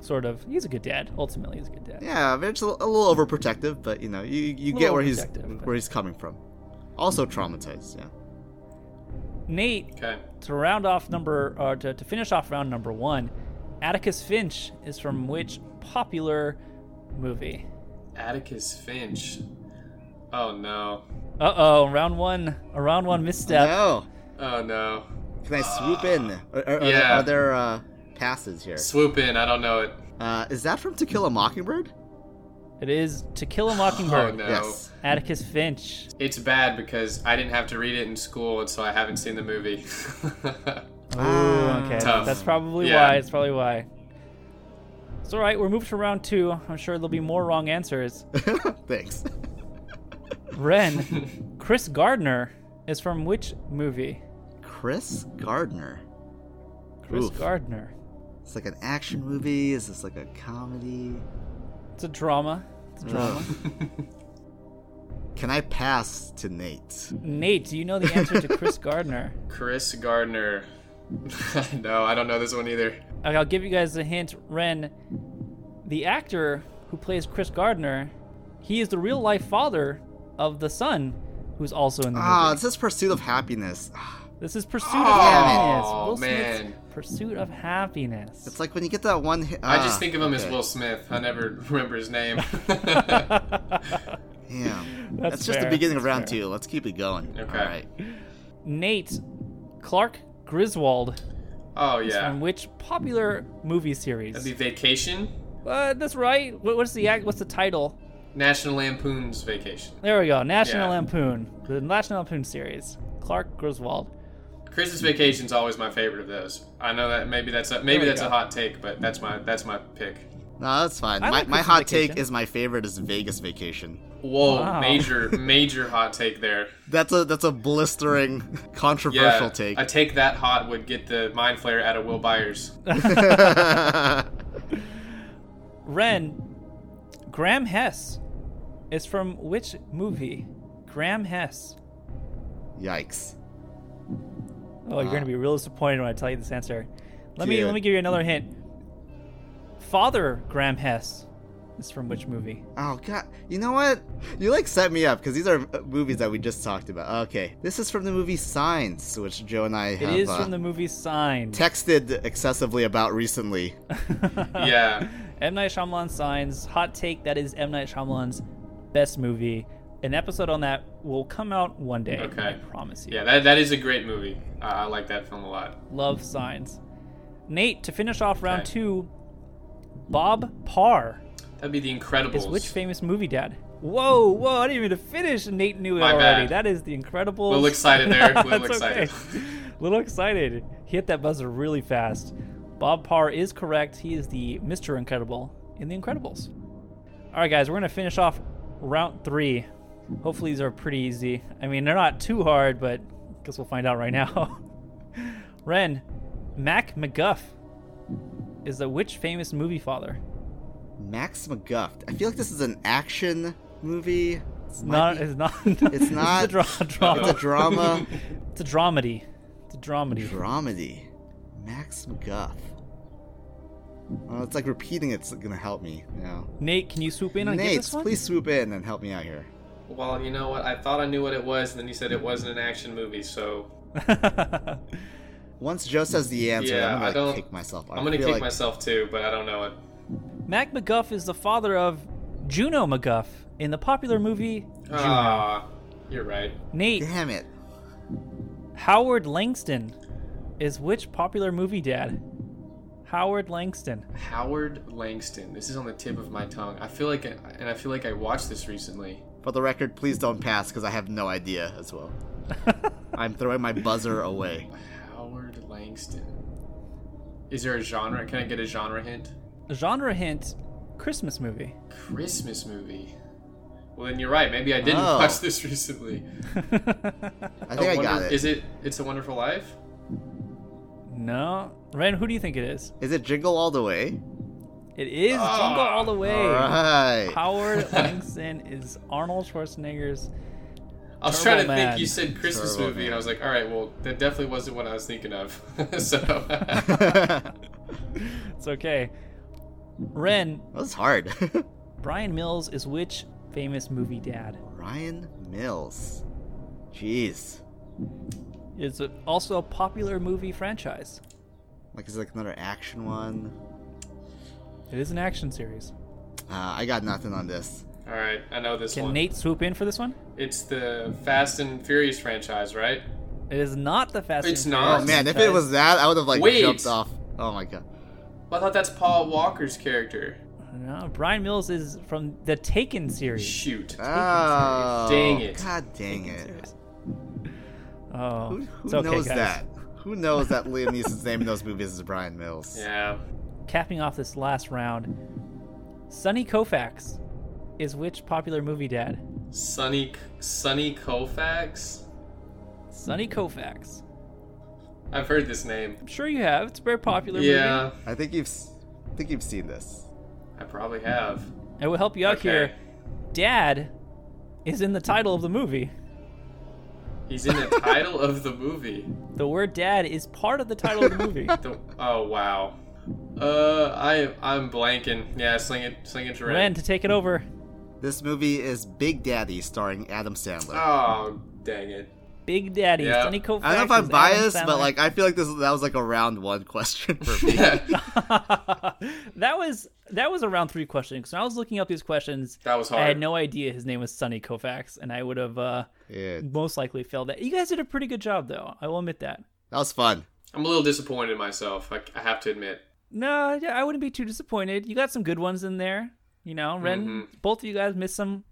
Speaker 4: Sort of. He's a good dad. Ultimately, he's a good dad.
Speaker 5: Yeah, it's a, a little overprotective, but you know, you you get where he's
Speaker 4: but-
Speaker 5: where he's coming from. Also traumatized. Yeah.
Speaker 4: Nate,
Speaker 6: Okay.
Speaker 4: to round off number, or to, to finish off round number one, Atticus Finch is from which popular movie?
Speaker 6: Atticus Finch. Oh no.
Speaker 4: Uh oh, round one, a round one misstep.
Speaker 5: No.
Speaker 6: Oh no.
Speaker 5: Can I swoop in? Are, are, are
Speaker 6: yeah.
Speaker 5: there, are there uh, passes here?
Speaker 6: Swoop in, I don't know it.
Speaker 5: Uh, is that from To Kill a Mockingbird?
Speaker 4: It is To Kill a Mockingbird.
Speaker 6: Oh
Speaker 4: Mockingbird.
Speaker 6: no.
Speaker 5: Yes.
Speaker 4: Atticus Finch.
Speaker 6: It's bad because I didn't have to read it in school, and so I haven't seen the movie.
Speaker 4: Ooh, okay.
Speaker 6: Tough.
Speaker 4: That's probably
Speaker 6: Yeah.
Speaker 4: why. It's probably why. It's all right. We're moved to round two. I'm sure there'll be more wrong answers.
Speaker 5: Thanks.
Speaker 4: Ren, Chris Gardner is from which movie?
Speaker 5: Chris Gardner.
Speaker 4: Chris
Speaker 5: Oof.
Speaker 4: Gardner.
Speaker 5: It's like an action movie. Is this like a comedy?
Speaker 4: It's a drama. It's a drama.
Speaker 5: Can I pass to Nate?
Speaker 4: Nate, do you know the answer to Chris Gardner?
Speaker 6: Chris Gardner. no, I don't know this one either.
Speaker 4: Okay, I'll give you guys a hint. Ren, the actor who plays Chris Gardner, he is the real life father of the son who's also in the
Speaker 5: Ah,
Speaker 4: movie.
Speaker 5: Ah, it says Pursuit of Happiness.
Speaker 4: This is Pursuit
Speaker 6: Oh,
Speaker 4: of Happiness. Will Smith's. Pursuit of Happiness.
Speaker 5: It's like when you get that one hit.
Speaker 6: I just
Speaker 5: ah,
Speaker 6: think of him as. Will Smith. I never remember his name.
Speaker 5: Damn.
Speaker 4: That's
Speaker 5: That's, just
Speaker 4: fair,
Speaker 5: the beginning of
Speaker 4: that's
Speaker 5: round
Speaker 4: fair.
Speaker 5: two. Let's keep it going.
Speaker 6: Okay.
Speaker 5: All right.
Speaker 4: Nate, Clark Griswold
Speaker 6: oh
Speaker 4: is
Speaker 6: yeah.
Speaker 4: from which popular movie series?
Speaker 6: That'd be Vacation.
Speaker 4: Uh, that's right. What, what's the act? What's the title?
Speaker 6: National Lampoon's Vacation.
Speaker 4: There we go. National
Speaker 6: Yeah.
Speaker 4: Lampoon, the National Lampoon series. Clark Griswold.
Speaker 6: Christmas Vacation's always my favorite of those. I know that maybe that's a, maybe
Speaker 4: There you
Speaker 6: that's a hot take, but that's my that's my pick.
Speaker 5: No, that's fine.
Speaker 4: I
Speaker 5: my
Speaker 4: like
Speaker 5: my
Speaker 4: Christmas
Speaker 5: hot take is my favorite is Vegas Vacation.
Speaker 6: Whoa,
Speaker 4: Wow.
Speaker 6: major major hot take there.
Speaker 5: That's a that's a blistering controversial
Speaker 6: Yeah,
Speaker 5: take.
Speaker 6: a take that hot would get the Mind Flayer out of Will Byers.
Speaker 4: Ren, Graham Hess is from which movie? Graham Hess.
Speaker 5: Yikes.
Speaker 4: Oh, you're going to be real disappointed when I tell you this answer. Let me let me give you another hint. Father Graham Hess is from which movie?
Speaker 5: Oh god, you know what? You like set me up because these are uh, movies that we just talked about. Okay, this is from the movie Signs, which Joe and I
Speaker 4: It
Speaker 5: have
Speaker 4: is
Speaker 5: uh,
Speaker 4: from the movie Signs.
Speaker 5: texted excessively about recently.
Speaker 6: yeah.
Speaker 4: M Night Shyamalan Signs. Hot take. That is M Night Shyamalan's best movie. An episode on that will come out one day.
Speaker 6: Okay.
Speaker 4: I promise you.
Speaker 6: Yeah, that, that is a great movie. Uh, I like that film a lot.
Speaker 4: Love Signs. Nate, to finish off round
Speaker 6: Okay.
Speaker 4: two, Bob Parr
Speaker 6: That'd be The Incredibles.
Speaker 4: is which famous movie dad? Whoa, whoa, I didn't even finish. Nate knew it
Speaker 6: My
Speaker 4: already.
Speaker 6: bad.
Speaker 4: That is The Incredibles.
Speaker 6: Little excited there, little excited.
Speaker 4: okay. little excited. He hit that buzzer really fast. Bob Parr is correct. He is the Mr. Incredible in The Incredibles. All right, guys, we're going to finish off round three. Hopefully, these are pretty easy. I mean, they're not too hard, but I guess we'll find out right now. Ren, Mac MacGuff is the which famous movie father?
Speaker 5: Max MacGuff. I feel like this is an action movie. It's
Speaker 4: Not, it's not.
Speaker 5: It's not.
Speaker 4: It's a dra- drama.
Speaker 5: It's a drama.
Speaker 4: It's a dramedy. It's a dramedy.
Speaker 5: Dramedy. Max MacGuff. Oh, it's like repeating it's gonna help me. Yeah.
Speaker 4: Nate, can you swoop in
Speaker 5: Nate,
Speaker 4: this one?
Speaker 5: please swoop in and help me out here.
Speaker 6: Well, you know what? I thought I knew what it was, and then you said it wasn't an action movie, so
Speaker 5: Once Joe says the answer,
Speaker 6: yeah,
Speaker 5: I'm gonna
Speaker 6: I don't.
Speaker 5: kick myself. I
Speaker 6: I'm gonna kick
Speaker 5: like-
Speaker 6: myself too, but I don't know it.
Speaker 4: Mac MacGuff is the father of Juno MacGuff in the popular movie Juno.
Speaker 6: Ah, you're right.
Speaker 4: Nate,
Speaker 5: Damn it.
Speaker 4: Howard Langston is which popular movie dad? Howard Langston.
Speaker 6: Howard Langston. This is on the tip of my tongue. I feel like, and I feel like I watched this recently.
Speaker 5: For the record, please don't pass because I have no idea as well. I'm throwing my buzzer away.
Speaker 6: Howard Langston. Is there a genre? Can I get a genre hint?
Speaker 4: A genre hint Christmas movie.
Speaker 6: Christmas movie. Well, then you're right. Maybe I didn't
Speaker 5: Oh.
Speaker 6: watch this recently.
Speaker 5: I think I got it.
Speaker 6: Is it? It's a Wonderful Life.
Speaker 4: No. Ren, who do you think it is?
Speaker 5: Is it Jingle All the Way?
Speaker 4: It is
Speaker 6: Ah.
Speaker 4: Jingle All the Way.
Speaker 5: All right.
Speaker 4: Howard Langston is Arnold Schwarzenegger's.
Speaker 6: I was
Speaker 4: Turbo
Speaker 6: trying to
Speaker 4: Man.
Speaker 6: think. You said Christmas
Speaker 5: Turbo
Speaker 6: movie,
Speaker 5: Man.
Speaker 6: and I was like, all right, well, that definitely wasn't what I was thinking of. so,
Speaker 4: It's okay. Ren,
Speaker 5: That was hard.
Speaker 4: Brian Mills is which famous movie dad?
Speaker 5: Brian Mills. Jeez.
Speaker 4: It's a, also a popular movie franchise.
Speaker 5: Like, is it like another action one?
Speaker 4: It is an action series.
Speaker 5: Uh, I got nothing on this.
Speaker 6: all right, I know this one.
Speaker 4: Can
Speaker 6: one.
Speaker 4: Nate swoop in for this one?
Speaker 6: It's the Fast and Furious franchise, right?
Speaker 4: It is not the Fast
Speaker 6: It's
Speaker 4: and
Speaker 6: not?
Speaker 4: Furious
Speaker 5: Oh man, if it was that, I would have like
Speaker 6: Wait.
Speaker 5: jumped off. Oh my god.
Speaker 6: Well, I thought that's Paul Walker's character.
Speaker 4: No, Brian Mills is from the Taken series.
Speaker 6: Shoot.
Speaker 5: Oh,
Speaker 6: Dang it.
Speaker 5: God dang it.
Speaker 4: series. Oh,
Speaker 5: Who, who
Speaker 4: okay,
Speaker 5: knows
Speaker 4: guys.
Speaker 5: that? Who knows that Liam Neeson's name in those movies is Brian Mills?
Speaker 6: Yeah.
Speaker 4: Capping off this last round, Sonny Koufax is which popular movie dad?
Speaker 6: Sonny Sonny Koufax.
Speaker 4: Sonny Koufax.
Speaker 6: I've heard this name.
Speaker 4: I'm sure you have. It's a very popular movie.
Speaker 6: Yeah,
Speaker 4: movie.
Speaker 5: I think you've, s- I think you've seen this.
Speaker 6: I probably have.
Speaker 4: It will help you out
Speaker 6: Okay.
Speaker 4: here. Dad is in the title of the movie.
Speaker 6: He's in the title of the movie.
Speaker 4: The word dad is part of the title of the movie.
Speaker 6: The, oh wow. Uh, I I'm blanking. Yeah, sling it, sling it to Ren.
Speaker 4: Ren, to take it over.
Speaker 5: This movie is Big Daddy, starring Adam Sandler.
Speaker 6: Oh, dang it.
Speaker 4: Big Daddy,
Speaker 6: Yeah.
Speaker 4: Sonny Koufax.
Speaker 5: I don't know if I'm biased, but like I feel like this that was like a round one question for me.
Speaker 4: that was that was a round three question because when I was looking up these questions,
Speaker 6: That was
Speaker 4: I had no idea his name was Sonny Koufax, and I would have uh,
Speaker 5: Yeah,
Speaker 4: most likely failed that. You guys did a pretty good job, though. I will admit that.
Speaker 5: that was fun.
Speaker 6: I'm a little disappointed in myself. I, I have to admit.
Speaker 4: No, yeah, I wouldn't be too disappointed. You got some good ones in there. You know, Ren,
Speaker 6: Mm-hmm.
Speaker 4: both of you guys missed some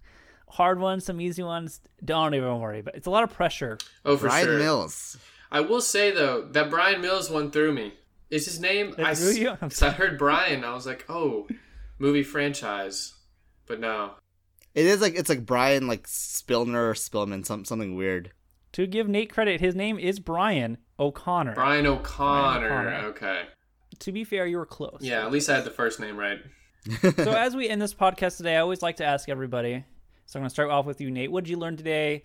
Speaker 4: hard ones, some easy ones. Don't even worry, but it's a lot of pressure.
Speaker 6: Oh, for
Speaker 5: Brian
Speaker 6: sure.
Speaker 5: Mills.
Speaker 6: I will say though that Brian Mills one threw me. Is his name?
Speaker 4: It
Speaker 6: I,
Speaker 4: threw you? I'm
Speaker 6: 'cause I heard Brian. I was like, oh, movie franchise, but no.
Speaker 5: It is like it's like Brian like Spillner or Spillman, some something weird.
Speaker 4: To give Nate credit, his name is Brian O'Conner.
Speaker 6: Brian O'Conner.
Speaker 4: Brian O'Conner.
Speaker 6: Okay.
Speaker 4: To be fair, you were close.
Speaker 6: Yeah, at least I had the first name right.
Speaker 4: so as we end this podcast today, I always like to ask everybody. So I'm going to start off with you, Nate. What did you learn today?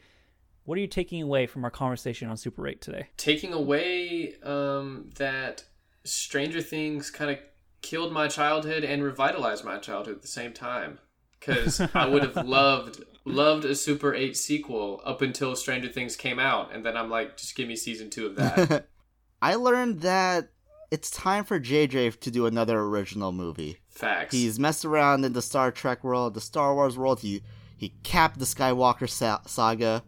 Speaker 4: What are you taking away from our conversation on Super 8 today?
Speaker 6: Taking away um, that Stranger Things kind of killed my childhood and revitalized my childhood at the same time. Because I would have loved loved a Super 8 sequel up until Stranger Things came out, and then I'm like, just give me season two of that.
Speaker 5: I learned that it's time for JJ to do another original movie.
Speaker 6: Facts.
Speaker 5: He's messed around in the Star Trek world, the Star Wars world. He he capped the Skywalker sa- saga.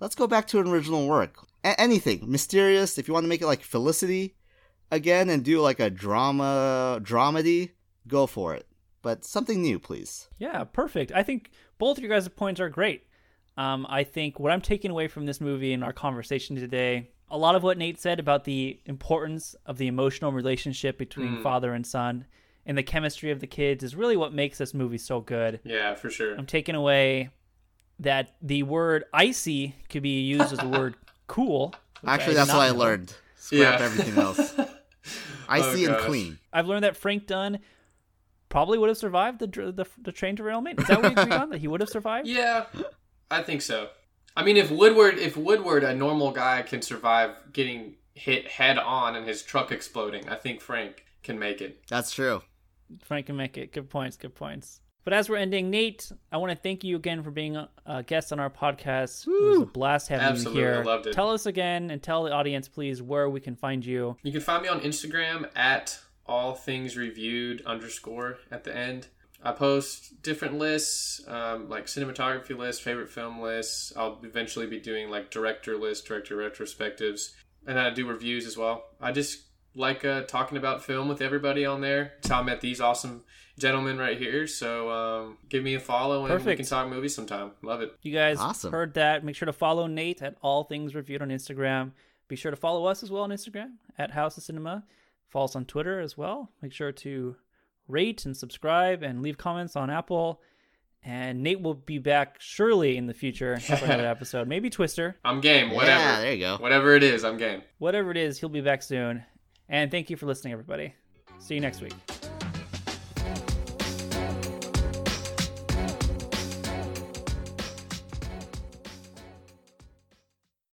Speaker 5: Let's go back to an original work. A- anything mysterious. If you want to make it like Felicity again and do like a drama dramedy, go for it. But something new, please.
Speaker 4: Yeah, perfect. I think both of you guys' points are great. Um, I think what I'm taking away from this movie and our conversation today, a lot of what Nate said about the importance of the emotional relationship between
Speaker 6: Mm.
Speaker 4: father and son and the chemistry of the kids is really what makes this movie so good.
Speaker 6: yeah, for sure.
Speaker 4: I'm taking away that the word icy could be used as the word cool.
Speaker 5: Actually, that's
Speaker 4: not
Speaker 5: what I learned. Scrap
Speaker 6: Yeah.
Speaker 5: everything else. Icy and
Speaker 6: gosh.
Speaker 5: clean.
Speaker 4: I've learned that Frank Dunn probably would have survived the the, the train derailment. Is that what we agreed on? That he would have survived?
Speaker 6: Yeah, I think so. I mean, if Woodward, if Woodward, a normal guy, can survive getting hit head on and his truck exploding, I think Frank can make it.
Speaker 5: That's true.
Speaker 4: Frank can make it. Good points. Good points. But as we're ending, Nate, I want to thank you again for being a, a guest on our podcast. It was a blast having
Speaker 6: Absolutely,
Speaker 4: you
Speaker 6: I
Speaker 4: here.
Speaker 6: loved it.
Speaker 4: Tell us again and tell the audience, please, where we can find you.
Speaker 6: You can find me on Instagram at all things reviewed underscore at the end. I post different lists, um, like cinematography lists, favorite film lists. I'll eventually be doing like director lists, director retrospectives, and I do reviews as well. I just like uh, talking about film with everybody on there. That's how I met these awesome gentlemen right here. So um, give me a follow and we can talk movies sometime. Love it.
Speaker 4: You guys
Speaker 5: Awesome.
Speaker 4: heard that. Make sure to follow Nate at All Things Reviewed on Instagram. Be sure to follow us as well on Instagram at House of Cinema. Follow us on Twitter as well. Make sure to rate and subscribe and leave comments on Apple. And Nate will be back surely in the future for another episode. Maybe Twister.
Speaker 6: I'm game. Whatever.
Speaker 5: Yeah, there you go.
Speaker 6: Whatever it is, I'm game.
Speaker 4: Whatever it is, he'll be back soon. And thank you for listening, everybody. See you next week.